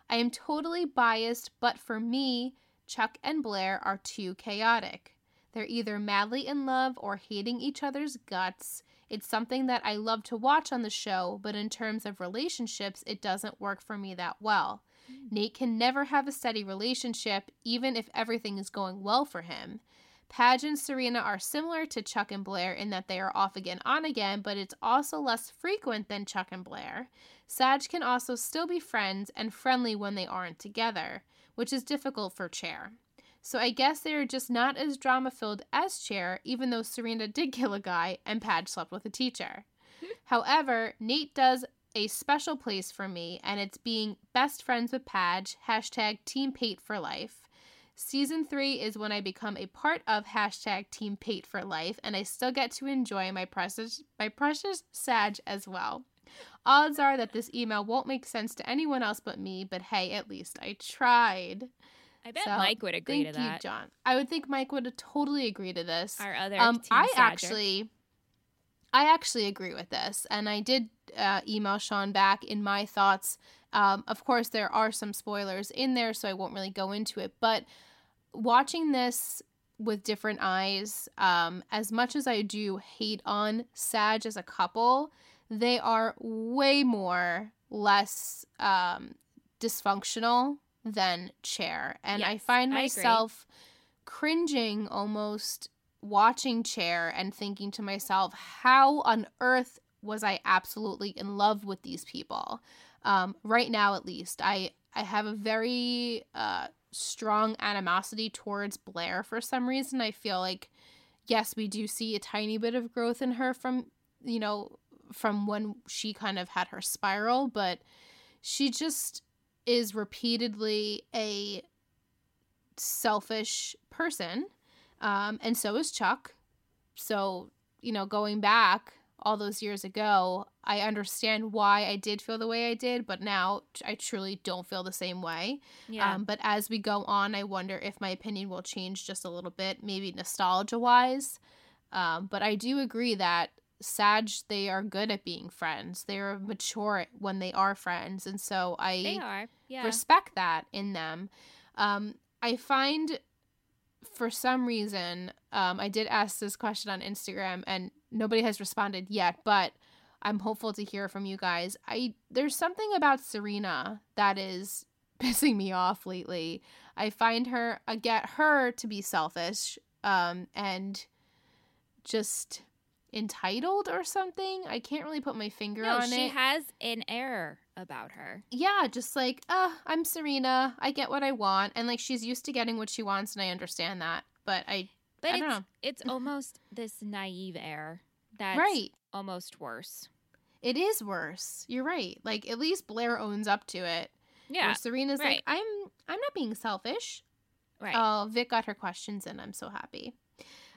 I am totally biased, but for me, Chuck and Blair are too chaotic. They're either madly in love or hating each other's guts. It's something that I love to watch on the show, but in terms of relationships, it doesn't work for me that well. Mm. Nate can never have a steady relationship, even if everything is going well for him. Padge and Serena are similar to Chuck and Blair in that they are off again, on again, but it's also less frequent than Chuck and Blair. Sag can also still be friends and friendly when they aren't together, which is difficult for Chair. So I guess they are just not as drama filled as Chair, even though Serena did kill a guy and Padge slept with a teacher. (laughs) However, Nate does a special place for me, and it's being best friends with Padge, hashtag Team Pate for life. Season three is when I become a part of hashtag Team Pate for life, and I still get to enjoy my precious my precious Sag as well. Odds are that this email won't make sense to anyone else but me, but hey, at least I tried. I bet So, Mike would agree Thank to you, that. John. I would think Mike would totally agree to this. Our other Um, I Sadger. actually, I actually agree with this, and I did uh, email Sean back in my thoughts. Um, of course, there are some spoilers in there, so I won't really go into it. But watching this with different eyes, um, as much as I do hate on Sag as a couple, they are way more less um, dysfunctional than Chair, and I Yes, find I agree. myself cringing almost watching Chair and thinking to myself, how on earth was I absolutely in love with these people? Um, right now, at least, I I have a very uh, strong animosity towards Blair for some reason. I feel like, yes, we do see a tiny bit of growth in her from you know from when she kind of had her spiral, but she just is repeatedly a selfish person. Um, and so is Chuck. So, you know, going back all those years ago, I understand why I did feel the way I did, but now I truly don't feel the same way. Yeah. Um, but as we go on, I wonder if my opinion will change just a little bit, maybe nostalgia wise. Um, but I do agree that Sag, they are good at being friends. They are mature when they are friends. And so I. Yeah. respect that in them. Um, I find for some reason, um, I did ask this question on Instagram and nobody has responded yet, but I'm hopeful to hear from you guys. I there's something about Serena that is (laughs) pissing me off lately. I find her I get her to be selfish um, and just entitled or something. I can't really put my finger no, on she it She has an error about her. yeah, just like, uh, I'm Serena. I get what I want. And like she's used to getting what she wants and I understand that. But I But I it's don't know. it's (laughs) almost this naive air that's Right. almost worse. It is worse. You're right. Like at least Blair owns up to it. Yeah. Where Serena's right. like, I'm I'm not being selfish. Right. Oh, Vic got her questions in. I'm so happy.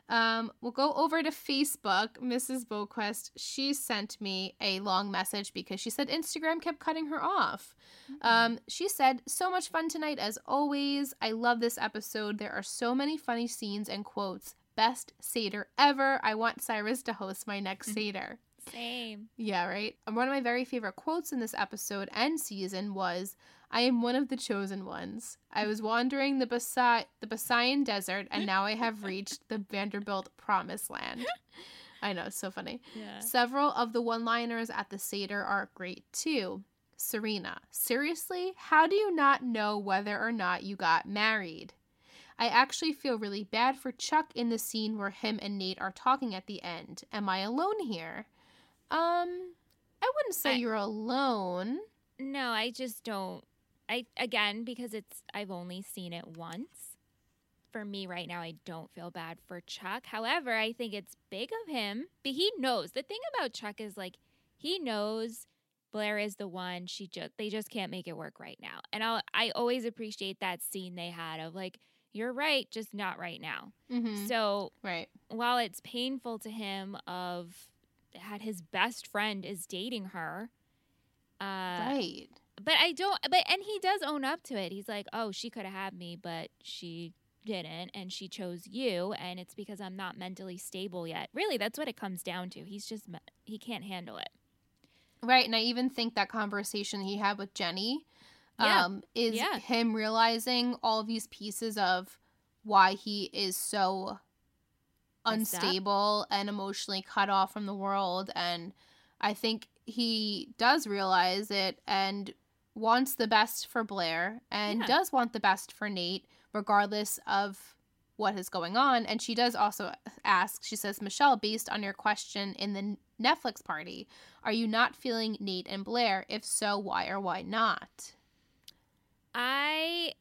Um, we'll go over to Facebook. Mrs. Boquest, she sent me a long message because she said Instagram kept cutting her off. Um, she said, So much fun tonight as always. I love this episode. There are so many funny scenes and quotes. Best Seder ever. I want Cyrus to host my next (laughs) Seder. Same. Yeah, right. And One of my very favorite quotes in this episode and season was, "I am one of the chosen ones. I was wandering the Basa- the Basayan desert, and now I have reached the Vanderbilt promised land." (laughs) I know, it's so funny. Yeah. Several of the one-liners at the Seder are great too. Serena, seriously, how do you not know whether or not you got married? I actually feel really bad for Chuck in the scene where him and Nate are talking at the end. Am I alone here? Um, I wouldn't say I- you're alone. No, I just don't. I again because it's I've only seen it once. For me right now, I don't feel bad for Chuck. However, I think it's big of him. But he knows. The thing about Chuck is like he knows Blair is the one. She just they just can't make it work right now. And I I always appreciate that scene they had of like you're right, just not right now. Mm-hmm. So right. while it's painful to him of that his best friend is dating her, uh, right. But I don't. But and he does own up to it. He's like, "Oh, she could have had me, but she didn't, and she chose you, and it's because I'm not mentally stable yet." Really, that's what it comes down to. He's just he can't handle it. Right. And I even think that conversation he had with Jenny Yeah. um, is Yeah. him realizing all these pieces of why he is so unstable and emotionally cut off from the world. And I think he does realize it and wants the best for Blair and Yeah. does want the best for Nate, regardless of what is going on. And she does also ask, she says, Michelle, based on your question in the Netflix party, are you not feeling Nate and Blair? If so, why or why not? I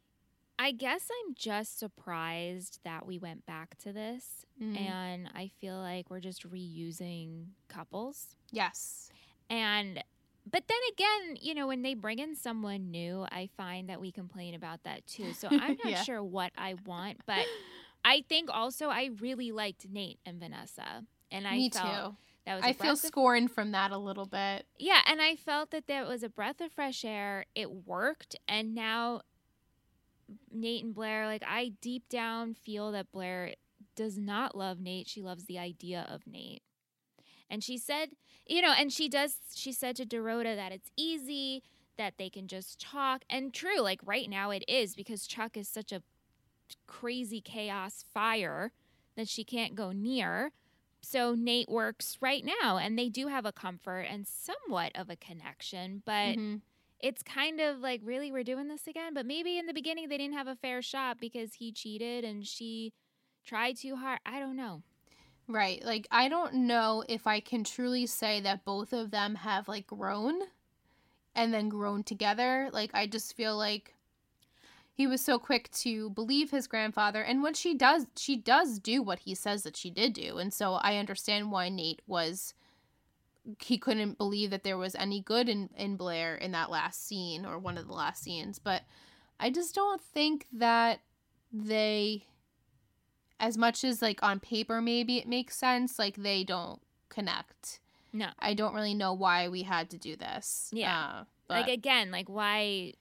I guess I'm just surprised that we went back to this, Mm. and I feel like we're just reusing couples. Yes. And but then again, you know, when they bring in someone new, I find that we complain about that too. So I'm (laughs) not Yeah. sure what I want, but (laughs) I think also I really liked Nate and Vanessa. And I Me felt too. that was I feel scorned from that a little bit. yeah, and I felt that that was a breath of fresh air. It worked, and now Nate and Blair, like I deep down feel that Blair does not love Nate. She loves the idea of Nate. And she said, you know, and she does, she said to Dorota that it's easy, that they can just talk. And true, like right now it is because Chuck is such a crazy chaos fire that she can't go near. So Nate works right now, and they do have a comfort and somewhat of a connection, but Mhm. it's kind of like, really, we're doing this again? But maybe in the beginning they didn't have a fair shot because he cheated and she tried too hard. I don't know. Right. Like I don't know if I can truly say that both of them have like grown and then grown together. Like I just feel like he was so quick to believe his grandfather and what she does she does do what he says that she did do. And so I understand why Nate was he couldn't believe that there was any good in in Blair in that last scene or one of the last scenes, but I just don't think that they as much as like on paper maybe it makes sense like they don't connect No. i don't really know why we had to do this Yeah. uh, but like, again, like, why?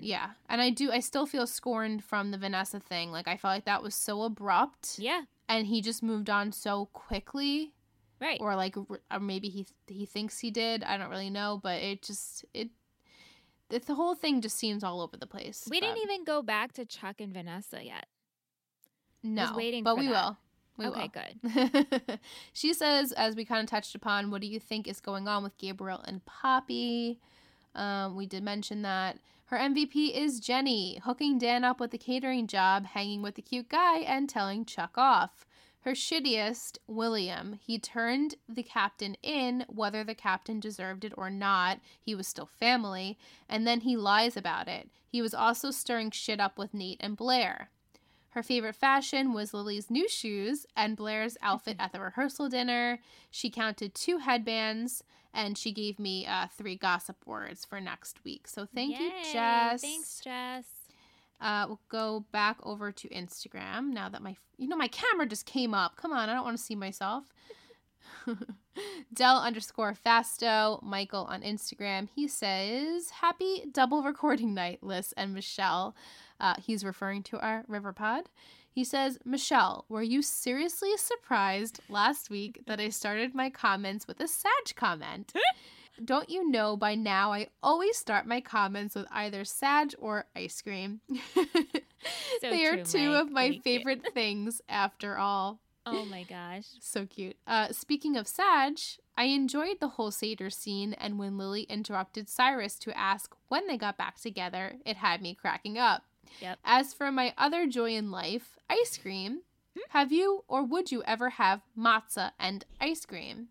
yeah and i do i still feel scorned from the vanessa thing like i felt like that was so abrupt Yeah, and he just moved on so quickly right. or like or maybe he he thinks he did i don't really know but it just it the, the whole thing just seems all over the place we didn't even go back to Chuck and Vanessa yet. No but we that. will we okay, will. good. (laughs) she says, as we kind of touched upon, what do you think is going on with Gabriel and Poppy? Um, we did mention that her MVP is Jenny, hooking Dan up with the catering job, hanging with the cute guy, and telling Chuck off. Her shittiest, William. He turned the captain in, whether the captain deserved it or not. He was still family. And then he lies about it. He was also stirring shit up with Nate and Blair. Her favorite fashion was Lily's new shoes and Blair's outfit at the rehearsal dinner. She counted two headbands and she gave me uh, three gossip words for next week. So thank you, Jess. Thanks, Jess. Uh, we'll go back over to Instagram now that my, you know, my camera just came up. Come on, I don't want to see myself. (laughs) Del underscore Fasto, Michael on Instagram. He says, Happy double recording night, Liz and Michelle. Uh, he's referring to our river pod. He says, Michelle, were you seriously surprised last week that I started my comments with a Sag comment? (laughs) Don't you know by now I always start my comments with either Sag or ice cream? (laughs) So they are true, two Mike. of my Thank you. favorite (laughs) things after all. Oh my gosh. So cute. Uh, speaking of Sag, I enjoyed the whole Seder scene, and when Lily interrupted Cyrus to ask when they got back together, it had me cracking up. Yep. As for my other joy in life, ice cream, have you or would you ever have matzah and ice cream?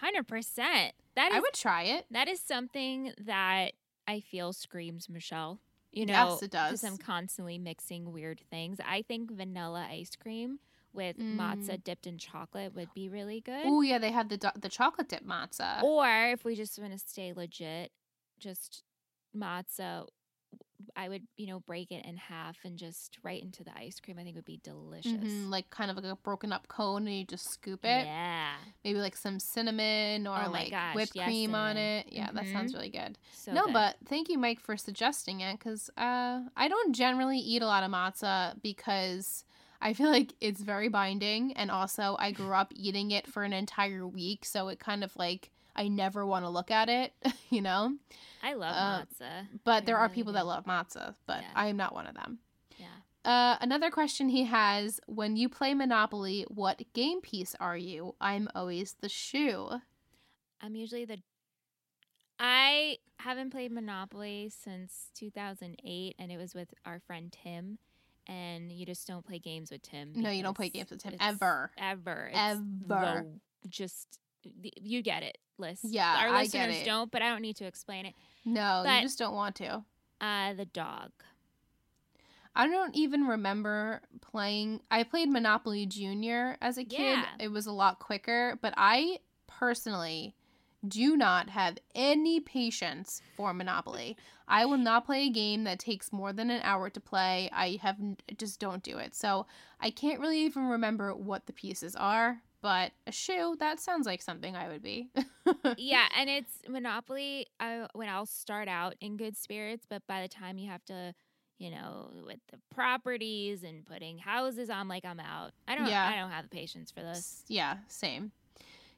Hundred percent. That is I would try it. that is something that I feel screams Michelle. You know, Yes, it does. Because I'm constantly mixing weird things. I think vanilla ice cream with Mm. matzah dipped in chocolate would be really good. Oh yeah, they have the do- the chocolate dip matzah. Or if we just want to stay legit, just matzah. I would, you know, break it in half and just right into the ice cream. I think it would be delicious. Mhm, like kind of like a broken up cone, and you just scoop it. Yeah. Maybe like some cinnamon or Oh like gosh, whipped yes, cream on it. Yeah, that sounds Mhm. really good. So no, good. but thank you, Mike, for suggesting it because uh, I don't generally eat a lot of matzah because I feel like it's very binding, and also I grew up eating it for an entire week, so it kind of like I never want to look at it, (laughs) you know. I love uh, matzah. But I there are people do. that love matzah, but Yeah. I am not one of them. Yeah. Uh, another question he has: When you play Monopoly, what game piece are you? I'm always the shoe. I'm usually the. I haven't played Monopoly since 2008, and it was with our friend Tim. And you just don't play games with Tim. No, you don't play games with Tim, ever. ever, It's Ever. the- just you get it, Liz. Yeah, our listeners don't, but I don't need to explain it. No, But- you just don't want to. Uh, the dog. I don't even remember playing. I played Monopoly Junior as a kid. Yeah. It was a lot quicker, but I personally do not have any patience for Monopoly. I will not play a game that takes more than an hour to play. I have just don't do it. So I can't really even remember what the pieces are. But a shoe, that sounds like something I would be. yeah, (laughs) and it's Monopoly. I when I'll start out in good spirits, but by the time you have to, you know, with the properties and putting houses, I'm like I'm out. I don't. Yeah. I don't have the patience for this. Yeah, same.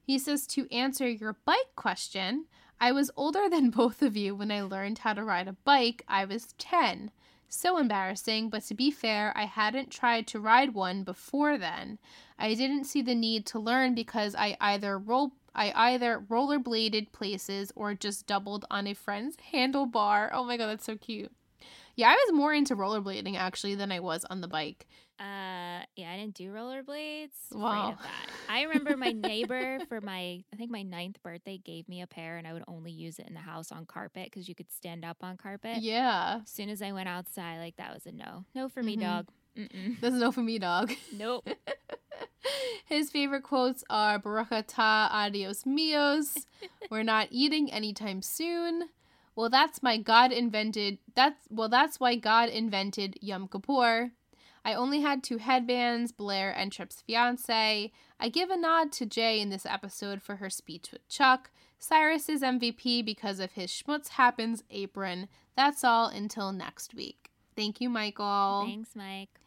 He says to answer your bike question, I was older than (laughs) both of you when I learned how to ride a bike. I was 10. So embarrassing, but to be fair, I hadn't tried to ride one before then. I didn't see the need to learn because I either roll I either rollerbladed places or just doubled on a friend's (laughs) handlebar. Oh my god, that's so cute. Yeah, I was more into rollerblading actually than I was on the bike. Uh, yeah, I didn't do rollerblades. Wow. (laughs) I remember my neighbor for my, I think my ninth birthday, gave me a pair, and I would only use it in the house on carpet because you could stand up on carpet. Yeah. As soon as I went outside, like that was a no, no for me, Mhm. dog. Mm-mm. That's no for me, dog. (laughs) Nope. His favorite quotes are Baruch atah, adios mios. We're not eating anytime soon. Well, that's my God invented. That's well, that's why God invented Yom Kippur. I only had two headbands, Blair and Tripp's fiance. I give a nod to Jay in this episode for her speech with Chuck. Cyrus is MVP because of his Schmutz Happens apron. That's all until next week. Thank you, Michael. Thanks, Mike.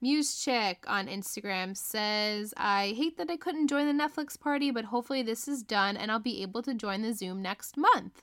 Muse Chick on Instagram says, I hate that I couldn't join the Netflix party, but hopefully this is done and I'll be able to join the Zoom next month.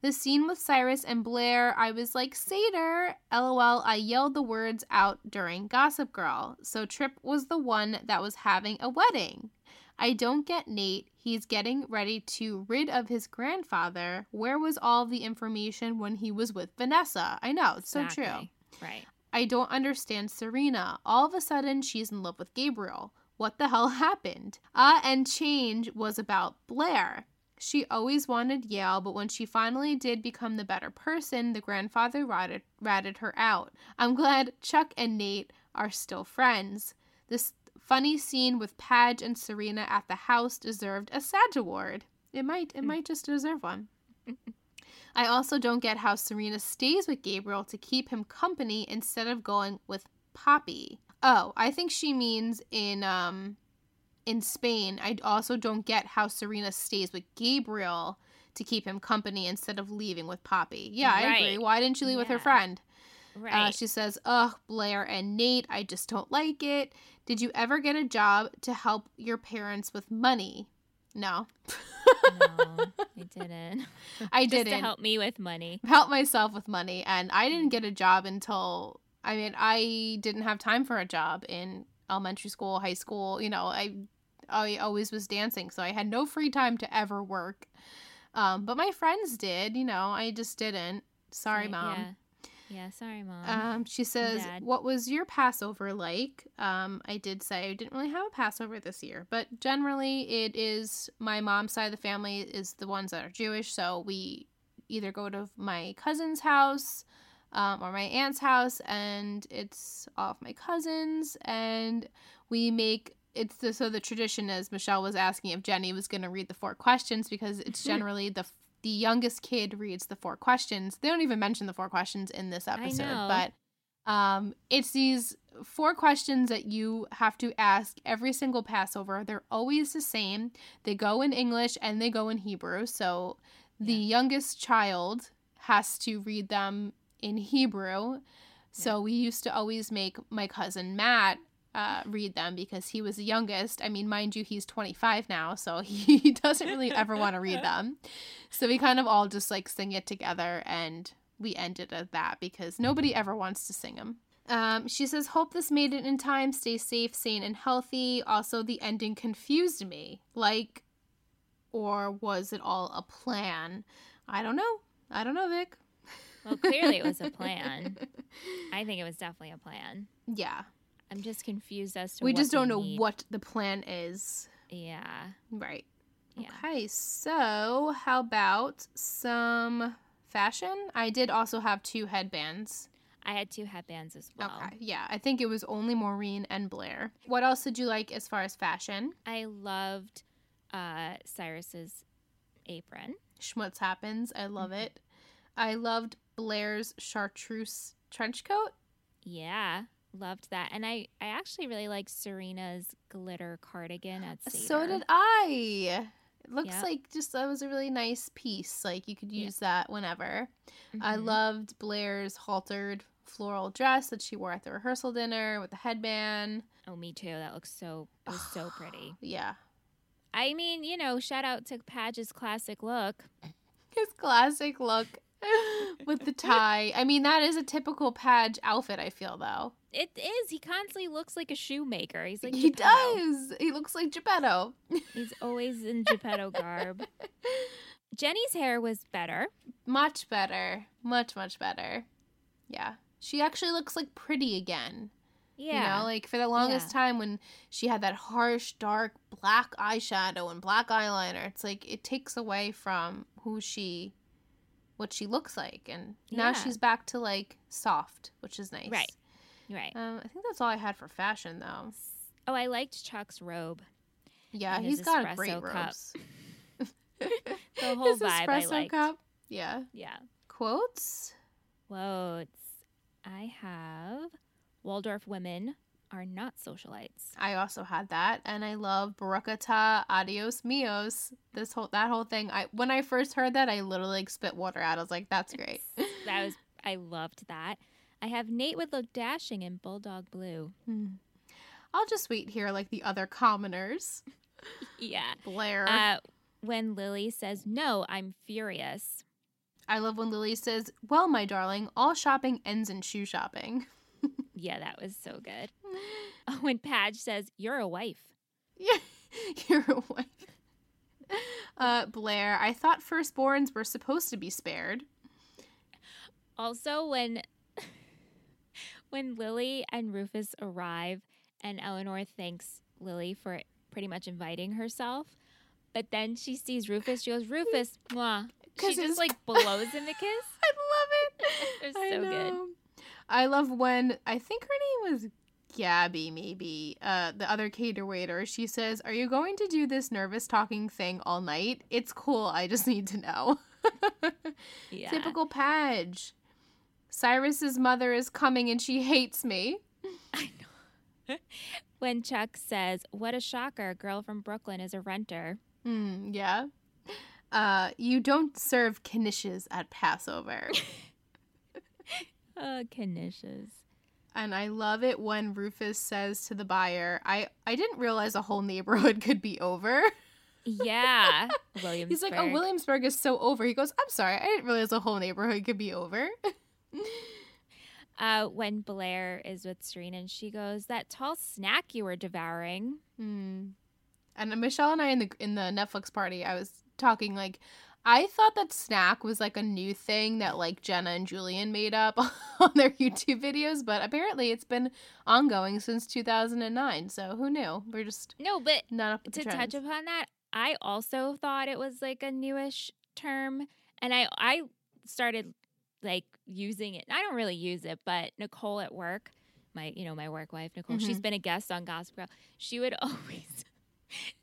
The scene with Cyrus and Blair, I was like, Seder! LOL, I yelled the words out during Gossip Girl. So Tripp was the one that was having a wedding. I don't get Nate. He's getting ready to rid of his grandfather. Where was all the information when he was with Vanessa? I know, it's so true. Right. I don't understand Serena. All of a sudden, she's in love with Gabriel. What the hell (laughs) happened? Ah, and change was about Blair. She always wanted Yale, but when she finally did become the better person, the grandfather ratted, ratted her out. I'm glad Chuck and Nate are still friends. This funny scene with Padge and Serena at the house deserved a Sag Award. It might, it might just deserve one. I also don't get how Serena stays with Gabriel to keep him company instead of going with Poppy. Oh, I think she means in um in Spain. I also don't get how Serena stays with Gabriel to keep him company instead of leaving with Poppy. Yeah, I agree. Why didn't she leave with her friend? Right. Uh, she says, Ugh, Blair and Nate, I just don't like it. Did you ever get a job to help your parents with money? No. no, I didn't. (laughs) I Just didn't to help me with money. help myself with money. And I didn't get a job until, I mean, I didn't have time for a job in elementary school, high school. You know, I, I always was dancing. So I had no free time to ever work. Um, but my friends did, you know, I just didn't. Sorry, Right, mom. Yeah. Yeah, sorry, mom. Um, she says, Dad. "What was your Passover like?" Um, I did say I didn't really have a Passover this year, but generally it is my mom's side of the family is the ones that are Jewish, so we either go to my cousin's house um, or my aunt's house, and it's all of my cousins, and we make. It's the, so the tradition is Michelle was asking if Jenny was going to read the four questions because it's generally the the youngest kid reads the four questions. They don't even mention the four questions in this episode, but um, it's these four questions that you have to ask every single Passover. They're always the same. They go in English and they go in Hebrew. So the youngest child has to read them in Hebrew. So we used to always make my cousin Matt uh, read them because he was the youngest. I mean, mind you, he's 25 now, so (laughs) he doesn't really ever want to read them. So we kind of all just like sing it together and we ended at that because nobody ever wants to sing them. Um, she says, Hope this made it in time. Stay safe, sane, and healthy. Also, the ending confused me. Like, or was it all a plan? I don't know. I don't know, Vic. well, clearly it was a (laughs) plan. I think it was definitely a plan. Yeah. I'm just confused as to We just don't know need. what the plan is. Yeah. Right. Yeah. Okay, so how about some fashion? I did also have two headbands. I had two headbands as well. Okay, yeah, I think it was only Maureen and Blair. What else did you like as far as fashion? I loved uh, Cyrus's apron. Schmutz happens. I love Mm-hmm. it. I loved Blair's chartreuse trench coat. Yeah, loved that. And I, I actually really liked Serena's glitter cardigan at Seder. So did I. It looks Yep. like just that was a really nice piece. Like you could use that whenever. I Mhm. loved Blair's haltered floral dress that she wore at the rehearsal dinner with the headband. Oh, me too. That looks so. Was so (sighs) pretty. Yeah. I mean, you know, shout out to Padge's classic look. His classic look (laughs) with the (laughs) tie. I mean, that is a typical Padge outfit, I feel, though. It is. He constantly looks like a shoemaker. He's like he Geppetto. does. He looks like Geppetto. (laughs) He's always in Geppetto garb. Jenny's hair was better. Much better. Much, much better. Yeah. She actually looks like pretty again. Yeah. You know, like for the longest Yeah. time when she had that harsh, dark black eyeshadow and black eyeliner, it's like it takes away from who she, what she looks like. And now Yeah. she's back to like soft, which is nice. Right. right. Um, I think that's all I had for fashion, though. oh, I liked Chuck's robe. Yeah, he's got espresso great cup. robes. (laughs) The whole His vibe I espresso liked. cup. Yeah. Yeah. Quotes. Quotes. I have Waldorf women are not socialites. I also had that, and I love Baruch atah Adios Mios. This whole that whole thing. I when I first heard that, I literally like, spit water out. I was like, "That's great." That was (laughs) I loved that. I have Nate would look dashing in Bulldog Blue. I'll just wait here like the other commoners. (laughs) Yeah. Blair. Uh, when Lily says no, I'm furious. I love when Lily says, "Well, my darling, all shopping ends in shoe shopping." (laughs) Yeah, that was so good. (laughs) When Padge says you're a wife. Yeah, (laughs) you're a wife. (laughs) Uh, Blair, I thought firstborns were supposed to be spared. Also, when when Lily and Rufus arrive, and Eleanor thanks Lily for pretty much inviting herself, but then she sees Rufus. She goes, "Rufus, mwah." She just like blows him a kiss. I love it. They're so good. I love when I think her name was Gabby, maybe uh, the other cater waiter. She says, "Are you going to do this nervous talking thing all night? It's cool. I just need to know." (laughs) Yeah. Typical Padge. Cyrus's mother is coming and she hates me. (laughs) I know. (laughs) when Chuck says, What a shocker, a girl from Brooklyn is a renter. Hmm, yeah. Uh, you don't serve knishes at Passover. Oh, Canisius. and I love it when Rufus says to the buyer, I, I didn't realize a whole neighborhood (laughs) could be over. Yeah. (laughs) Williamsburg. He's like, oh, Williamsburg is so over. He goes, I'm sorry, I didn't realize a whole neighborhood could be over. (laughs) uh, when Blair is with Serena and she goes, That tall snack you were devouring. Hmm. And Michelle and I in the in the Netflix party, I was talking like, I thought that snack was like a new thing that like Jenna and Julian made up (laughs) on their YouTube videos, but apparently it's been ongoing since 2009. So who knew? We're just No, but not up to touch upon that, I also thought it was like a newish term, and I I started like using it. I don't really use it, but Nicole at work, my you know my work wife Nicole, she's mm-hmm. been a guest on Gossip Girl. She would (laughs) always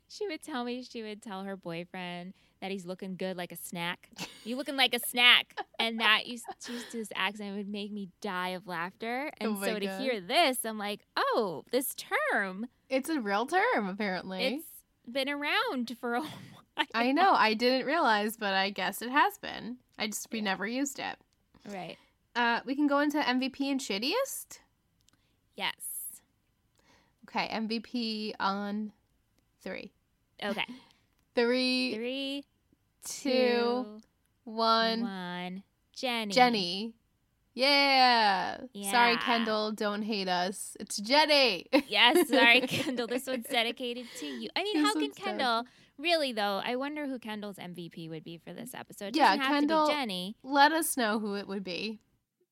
she would tell me she would tell her boyfriend that he's looking good like a snack. You looking like a snack, and that used to this accent would make me die of laughter. (laughs) And Oh so to God. hear this, I'm like, oh, this term. It's a real term, apparently. It's been around for a (laughs) while. I know. I didn't realize, but I guess it has been. I just we never used it. Right. Uh, we can go into MVP and shittiest. Yes. Okay, MVP on three. Okay. (laughs) Three, Three, two, two, one. one. Jenny. Jenny. Yeah. Sorry, Kendall. Don't hate us. It's Jenny. (laughs) Yes, sorry, (laughs) Kendall. This one's dedicated to you. I mean, This how can Kendall? Really though, I wonder who Kendall's MVP would be for this episode. It Yeah, Kendall- to be Jenny, Let us know who it would be.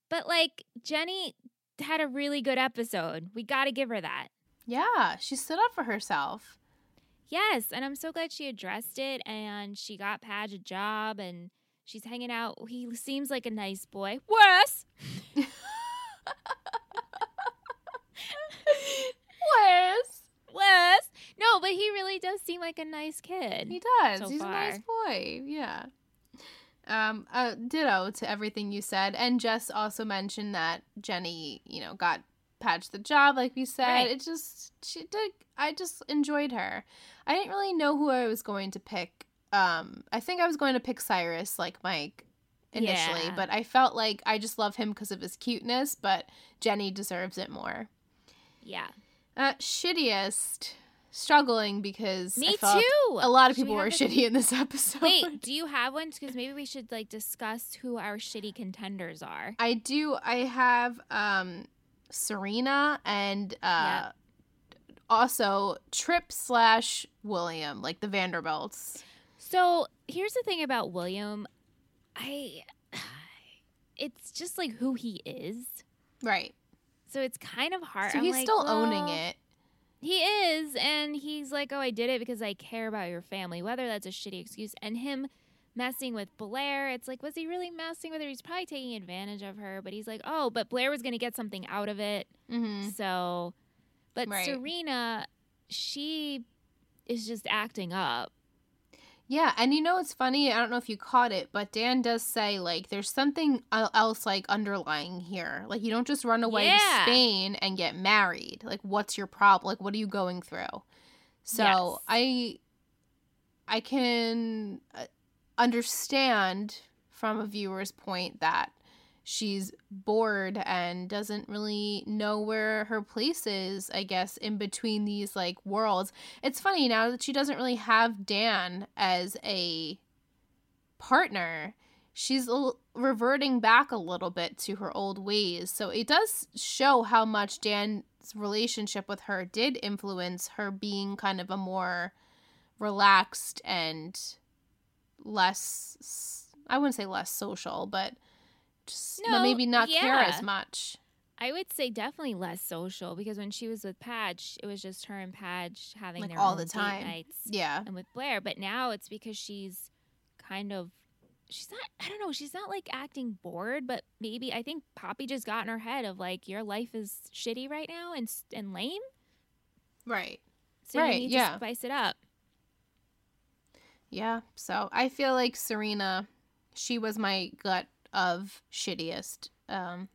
but like Jenny had a really good episode. We got to give her that. Yeah, she stood up for herself. Yes, and I'm so glad she addressed it and she got Padge a job and she's hanging out. He seems like a nice boy. Worse. (laughs) Wes. Worse. No, but he really does seem like a nice kid. He does. So He's a nice boy. Yeah. Um, uh, ditto to everything you said. And Jess also mentioned that Jenny, you know, got patched the job, like we said. Right. It just, she did, I just enjoyed her. I didn't really know who I was going to pick. Um, I think I was going to pick Cyrus, like Mike, initially, Yeah. but I felt like I just love him because of his cuteness, but Jenny deserves it more. Yeah. Uh, shittiest, struggling because Me too. a lot of Should we people were the- shitty in this episode. Wait, (laughs) do you have one? Because maybe we should like discuss who our shitty contenders are. I do. I have um Serena and uh also Tripp slash William, like the Vanderbilts. So here's the thing about William. I, (sighs) it's just like who he is. Right. So it's kind of hard. So I'm he's like, still owning it. He is, and he's like, "Oh, I did it because I care about your family." Whether that's a shitty excuse, and him messing with Blair, it's like, was he really messing with her? He's probably taking advantage of her, but he's like, "Oh, but Blair was going to get something out of it." hmm So, but Right. Serena, she is just acting up. Yeah, and you know it's funny. I don't know if you caught it, but Dan does say like there's something else like underlying here. Like you don't just run away Yeah. to Spain and get married. Like what's your problem? Like what are you going through? So Yes. I I can uh, understand from a viewer's point that she's bored and doesn't really know where her place is, I guess, in between these like worlds. It's funny now that she doesn't really have Dan as a partner. She's l- reverting back a little bit to her old ways. So it does show how much Dan's relationship with her did influence her being kind of a more relaxed and less I wouldn't say less social, but just No, maybe not care as much. I would say definitely less social because when she was with Padge, it was just her and Padge having Like their all own the date time. nights. Yeah. and with Blair. But now it's because she's kind of she's not I don't know, she's not like acting bored, but maybe I think Poppy just got in her head of like your life is shitty right now and and lame. Right. So Right, you need yeah. to spice it up. Yeah. So I feel like Serena she was my gut of shittiest. Um,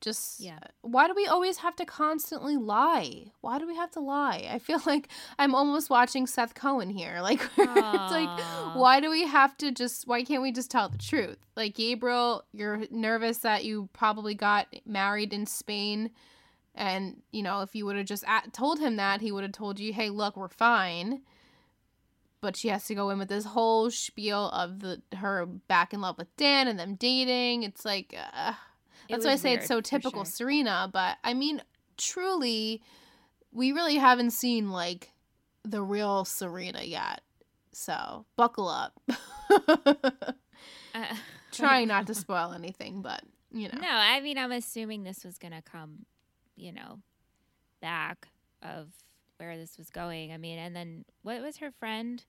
just Yeah. why do we always have to constantly lie? Why do we have to lie? I feel (laughs) like I'm almost watching Seth Cohen here. (laughs) Like it's like why do we have to just why can't we just tell the truth? Like Gabriel, you're nervous that you probably got married in Spain and you know, if you would have just at- told him that, he would have told you, "Hey, look, we're fine." But she has to go in with this whole spiel of the her back in love with Dan and them dating. It's like uh, It that's why I say it's so typical sure. Serena. But I mean, truly, we really haven't seen like the real Serena yet. So buckle up. Uh, (laughs) Trying not to (laughs) spoil anything, but you know. No, I mean, I'm assuming this was going to come, you know, back of where this was going. I mean, and then what was her friend?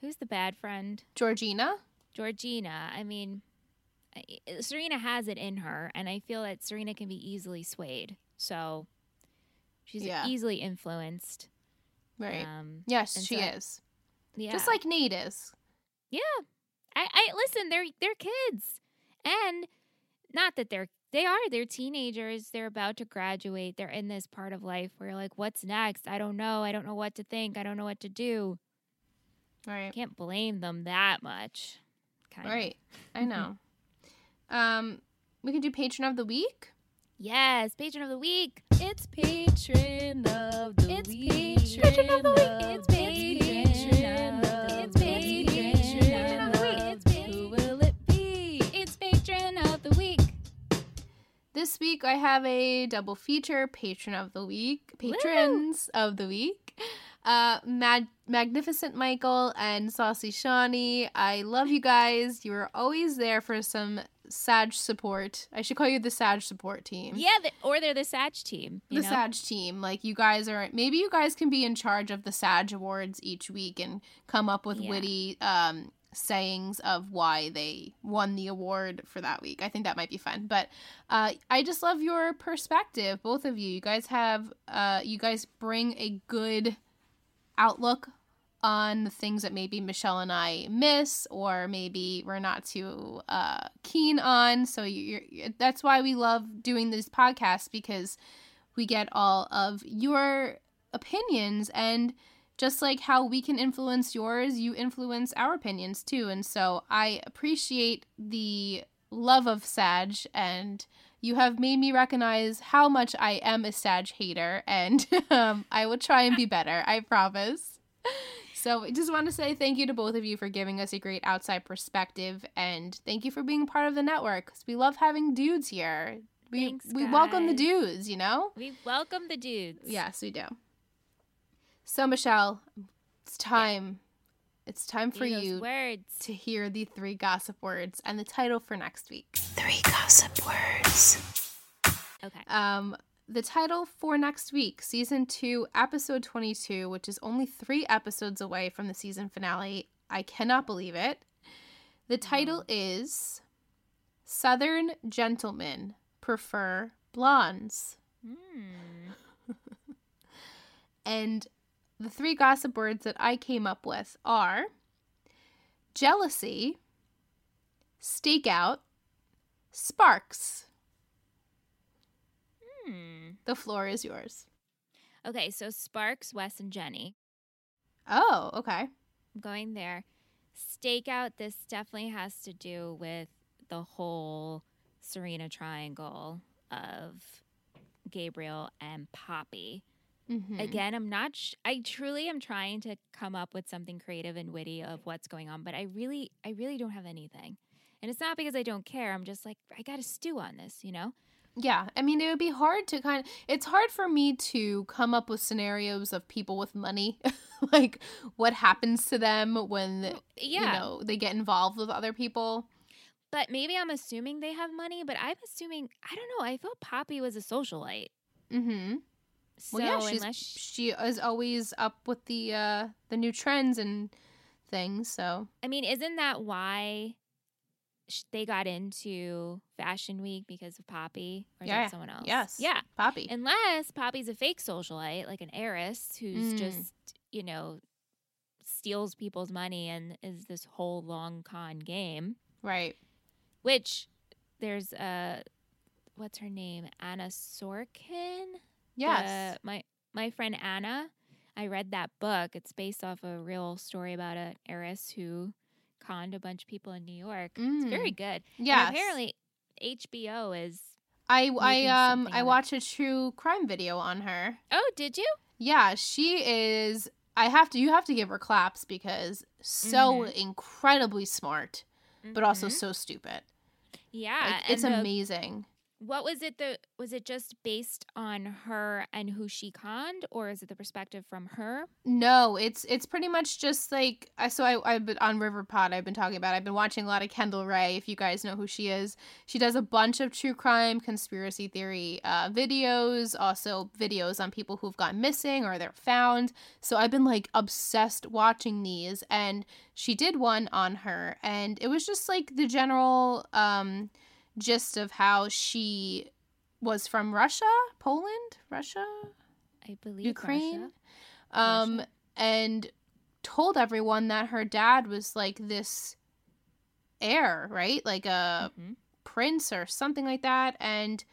Who's the bad friend? Georgina? Georgina. I mean, Serena has it in her, and I feel that Serena can be easily swayed. So she's Yeah. easily influenced. Right. Um, yes, she so- is. yeah. Just like Nate is. Yeah. I, I listen, they're they're kids. And not that they're they are, they're teenagers. They're about to graduate. They're in this part of life where you're like, what's next? I don't know. I don't know what to think. I don't know what to do. Right. Can't blame them that much. Kind of. Right. I know. um, we can do patron of the week. Yes, patron of the week. It's patron of the week. It's week. patron of the week. It's patron patron of of the week. This week I have a double feature patron of the week, patrons of the week. Uh, Mag- Magnificent Michael and Saucy Shawnee. I love you guys. You are always there for some Sag support. I should call you the Sag support team. Yeah, the, or they're the Sag team. You the know? Sag team. Like you guys are maybe you guys can be in charge of the Sag awards each week and come up with Yeah. witty um sayings of why they won the award for that week. I think that might be fun. But uh I just love your perspective, both of you. You guys have uh you guys bring a good outlook on the things that maybe Michelle and I miss or maybe we're not too uh, keen on. So that's why we love doing these podcasts because we get all of your opinions and just like how we can influence yours, you influence our opinions too. And so I appreciate the love of Sag and you have made me recognize how much I am a Sag hater and (laughs) um, I will try and be better. I promise. So I just want to say thank you to both of you for giving us a great outside perspective and thank you for being part of the network 'cause we love having dudes here. We Thanks, we welcome the dudes, you know? We welcome the dudes. Yes, we do. So Michelle, it's time. It's time for you words. to hear the three gossip words and the title for next week. Three gossip words. Okay. Um, the title for next week, season two, episode 22, which is only three episodes away from the season finale. I cannot believe it. The title is Southern Gentlemen Prefer Blondes. Hmm. (laughs) And the three gossip words that I came up with are jealousy, stakeout, sparks. Hmm. The floor is yours. Okay, so Sparks, Wes, and Jenny. Oh, okay. I'm going there. Stakeout, this definitely has to do with the whole Serena triangle of Gabriel and Poppy. Mhm. Again, I'm not, sh- I truly am trying to come up with something creative and witty of what's going on, but I really, I really don't have anything. And it's not because I don't care. I'm just like, I got to stew on this, you know? Yeah, I mean, it would be hard to kind of. It's hard for me to come up with scenarios of people with money, (laughs) like what happens to them when Yeah. you know they get involved with other people. But maybe I'm assuming they have money, but I'm assuming, I don't know. I thought Poppy was a socialite. Mm-hmm. So Well, yeah, she's unless she is always up with the uh the new trends and things. So I mean, isn't that why they got into Fashion Week because of Poppy, or Yeah, someone else? yes. yeah. Poppy. Unless Poppy's a fake socialite, like an heiress who's Mm. just you know steals people's money and is this whole long con game. right. Which there's uh what's her name? Anna Sorokin? Yes. The- my my friend Anna, I read that book. It's based off a real story about an heiress who conned a bunch of people in New York. It's very good. Yeah. apparently HBO is I I um I it. watched a true crime video on her. Oh, did you? Yeah, she is I have to you have to give her claps because so Mhm. incredibly smart, but also Mhm. so stupid. Yeah. Like, it's the- amazing. What was it the was it just based on her and who she conned or is it the perspective from her? No, it's it's pretty much just like so I I've been on Riverpod I've been talking about. I've been watching a lot of Kendall Rae, if you guys know who she is. She does a bunch of true crime conspiracy theory uh videos, also videos on people who've gone missing or they're found. So I've been like obsessed watching these and she did one on her and it was just like the general um gist of how she was from Russia, Poland, Russia, I believe Ukraine. Russia. Um, Russia. and told everyone that her dad was like this heir, right? Like a Mhm. prince or something like that. And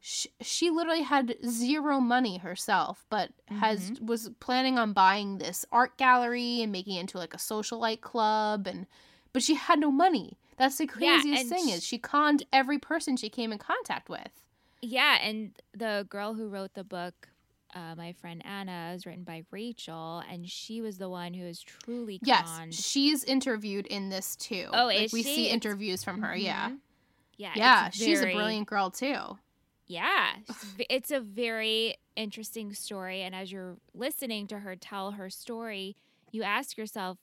sh- she literally had zero money herself, but has Mm-hmm. was planning on buying this art gallery and making it into like a socialite club. And but she had no money. That's the craziest and thing sh- is she conned every person she came in contact with. Yeah, and the girl who wrote the book, uh, my friend Anna, is written by Rachel, and she was the one who is truly Yes, conned. she's interviewed in this too. Oh, Like, is we she? see interviews from her. Yeah, Mhm. Yeah, yeah, it's she's a brilliant girl too. Yeah, it's a very interesting story, and as you're listening to her tell her story, you ask yourself,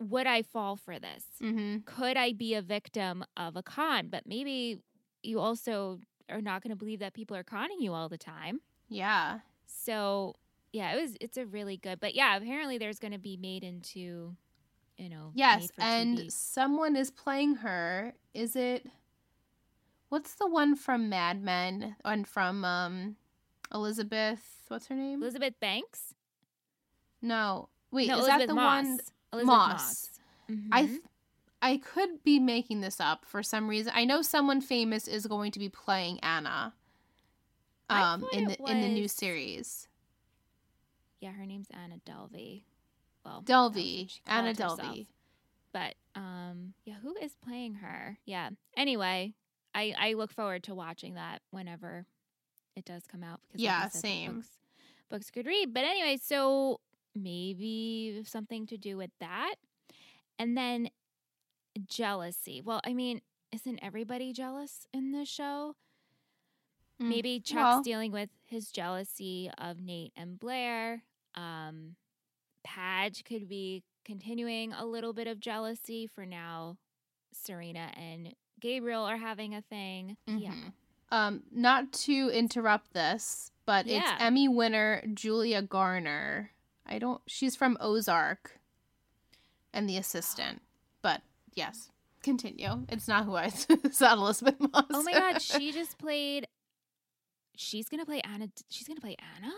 would I fall for this? Mm-hmm. Could I be a victim of a con? But maybe you also are not going to believe that people are conning you all the time. Yeah, So yeah, it was. It's a really good. But yeah, apparently there's going to be made into, you know. yes, and TV. someone is playing her. Is it? What's the one from Mad Men and from um, Elizabeth? What's her name? Elizabeth Banks. no, wait, no, is Elizabeth that the Moss. one? Elisabeth Moss. Moss. I Mhm. th- I could be making this up for some reason. I know someone famous is going to be playing Anna. Um, in the it in the new series. yeah, her name's Anna Delvey. Well, was Delvey, what she called Anna herself. Delvey. But um, yeah, who is playing her? Yeah. Anyway, I I look forward to watching that whenever it does come out because Yeah, you said, the same. Books, books good read. But anyway, so maybe something to do with that, and then jealousy. Well, I mean, isn't everybody jealous in this show? Mm, Maybe Chuck's well- dealing with his jealousy of Nate and Blair. Um, Padge could be continuing a little bit of jealousy for now. Serena and Gabriel are having a thing. Yeah. Mhm. Um, not to interrupt this, but Yeah. it's Emmy winner Julia Garner. I don't. She's from Ozark, and the assistant. But yes, continue. It's not who I. (laughs) it's not Elisabeth Moss. Oh my God, (laughs) she just played. She's gonna play Anna. She's gonna play Anna.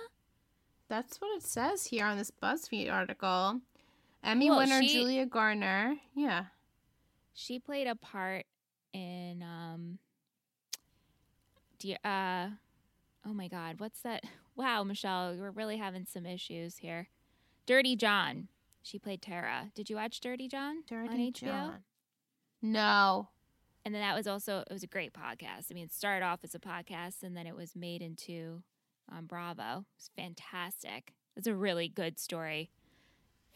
That's what it says here on this BuzzFeed article. Emmy Cool, winner she- Julia Garner. Yeah. She played a part in um. Dear, uh, oh my God, what's that? (laughs) Wow, Michelle, we're really having some issues here. Dirty John. She played Tara. Did you watch Dirty John Dirty on HBO? John. No. And then that was also it was a great podcast. I mean, it started off as a podcast and then it was made into on Bravo. It's fantastic. It's a really good story.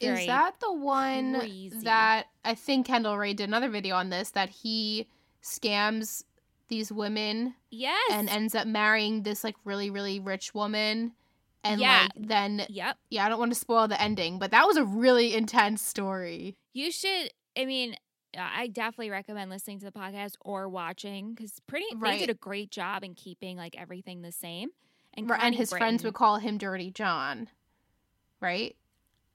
Very- Is that the one crazy. that I think Kendall Rae did another video on this that he scams these women yes? and ends up marrying this like really really rich woman and Yeah. like then yep. yeah I don't want to spoil the ending but that was a really intense story. You should. I mean, I definitely recommend listening to the podcast or watching because pretty they did a great job in keeping like everything the same. And, Right, and his friends would call him Dirty John. Right?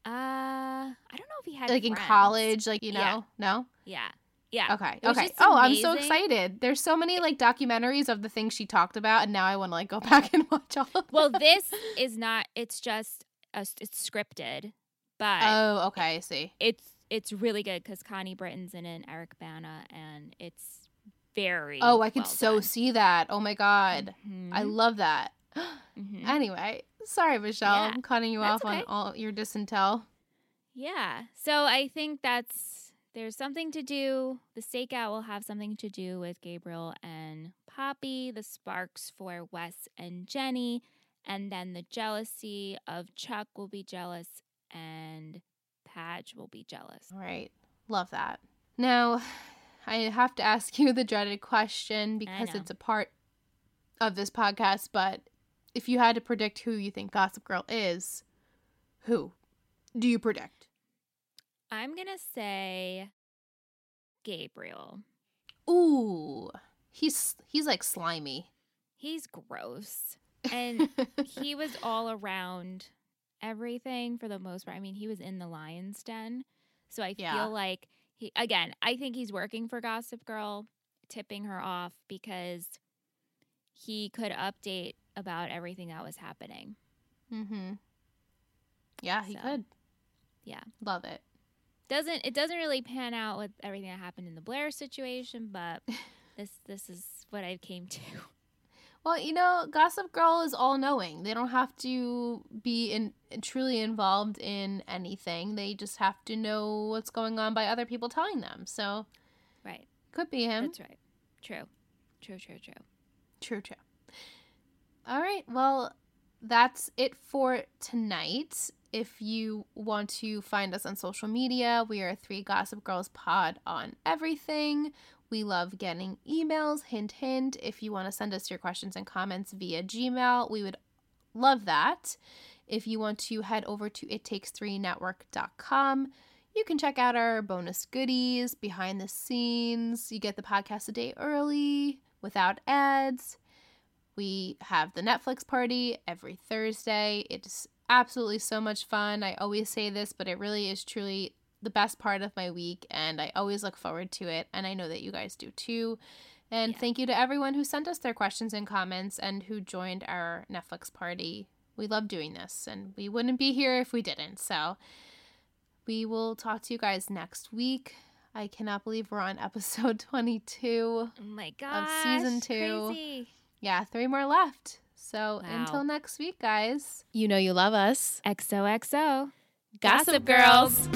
Uh, I don't know if he had like in college like you know? Yeah. No? Yeah, yeah. Okay. Okay. Oh, I'm so excited. There's so many like documentaries of the things she talked about and now I want to like go (laughs) back and watch all of Well, them. this is not. It's just a, it's scripted, but Oh, okay, I see. it's it's really good because Connie Britton's in it, and Eric Bana, and it's very. Oh, I could well so done. see that. Oh my god. I Mhm. love that. (gasps) Mhm. Anyway, sorry, Michelle. Yeah, I'm cutting you that's off on all your disintel. Yeah. So I think that's there's something to do. The stakeout will have something to do with Gabriel and Poppy, the sparks for Wes and Jenny, and then the jealousy of Chuck will be jealous and Padge will be jealous. All right. Love that. Now, (sighs) I have to ask you the dreaded question because it's a part of this podcast, but if you had to predict who you think Gossip Girl is, who do you predict? I'm going to say Gabriel. Ooh. He's he's like slimy. He's gross. And he was (laughs) all around everything for the most part. I mean, he was in the lion's den. So I Yeah. feel like he again, I think he's working for Gossip Girl, tipping her off because he could update about everything that was happening. Mhm. Yeah, he So, could. yeah. Love it. Doesn't it doesn't really pan out with everything that happened in the Blair situation, but (laughs) this this is what I came to. Well, you know, Gossip Girl is all knowing. They don't have to be in truly involved in anything. They just have to know what's going on by other people telling them. So Right. could be him. That's right. True. True, true, true. True, true. All right. Well, that's it for tonight. If you want to find us on social media, we are Three Gossip Girls Pod on everything. We love getting emails. Hint, hint. If you want to send us your questions and comments via Gmail, we would love that. If you want to head over to ittakes3network.com, you can check out our bonus goodies, behind the scenes. You get the podcast a day early without ads. We have the Netflix party every Thursday. It's absolutely so much fun. I always say this, but it really is truly the best part of my week, and I always look forward to it. And I know that you guys do too. And Yeah. thank you to everyone who sent us their questions and comments and who joined our Netflix party. We love doing this, and we wouldn't be here if we didn't. So we will talk to you guys next week. I cannot believe we're on (laughs) episode 22. Oh my god. season two. Crazy. Yeah, three more left. So Wow. until next week, guys. You know you love us. XOXO. Gossip Girls.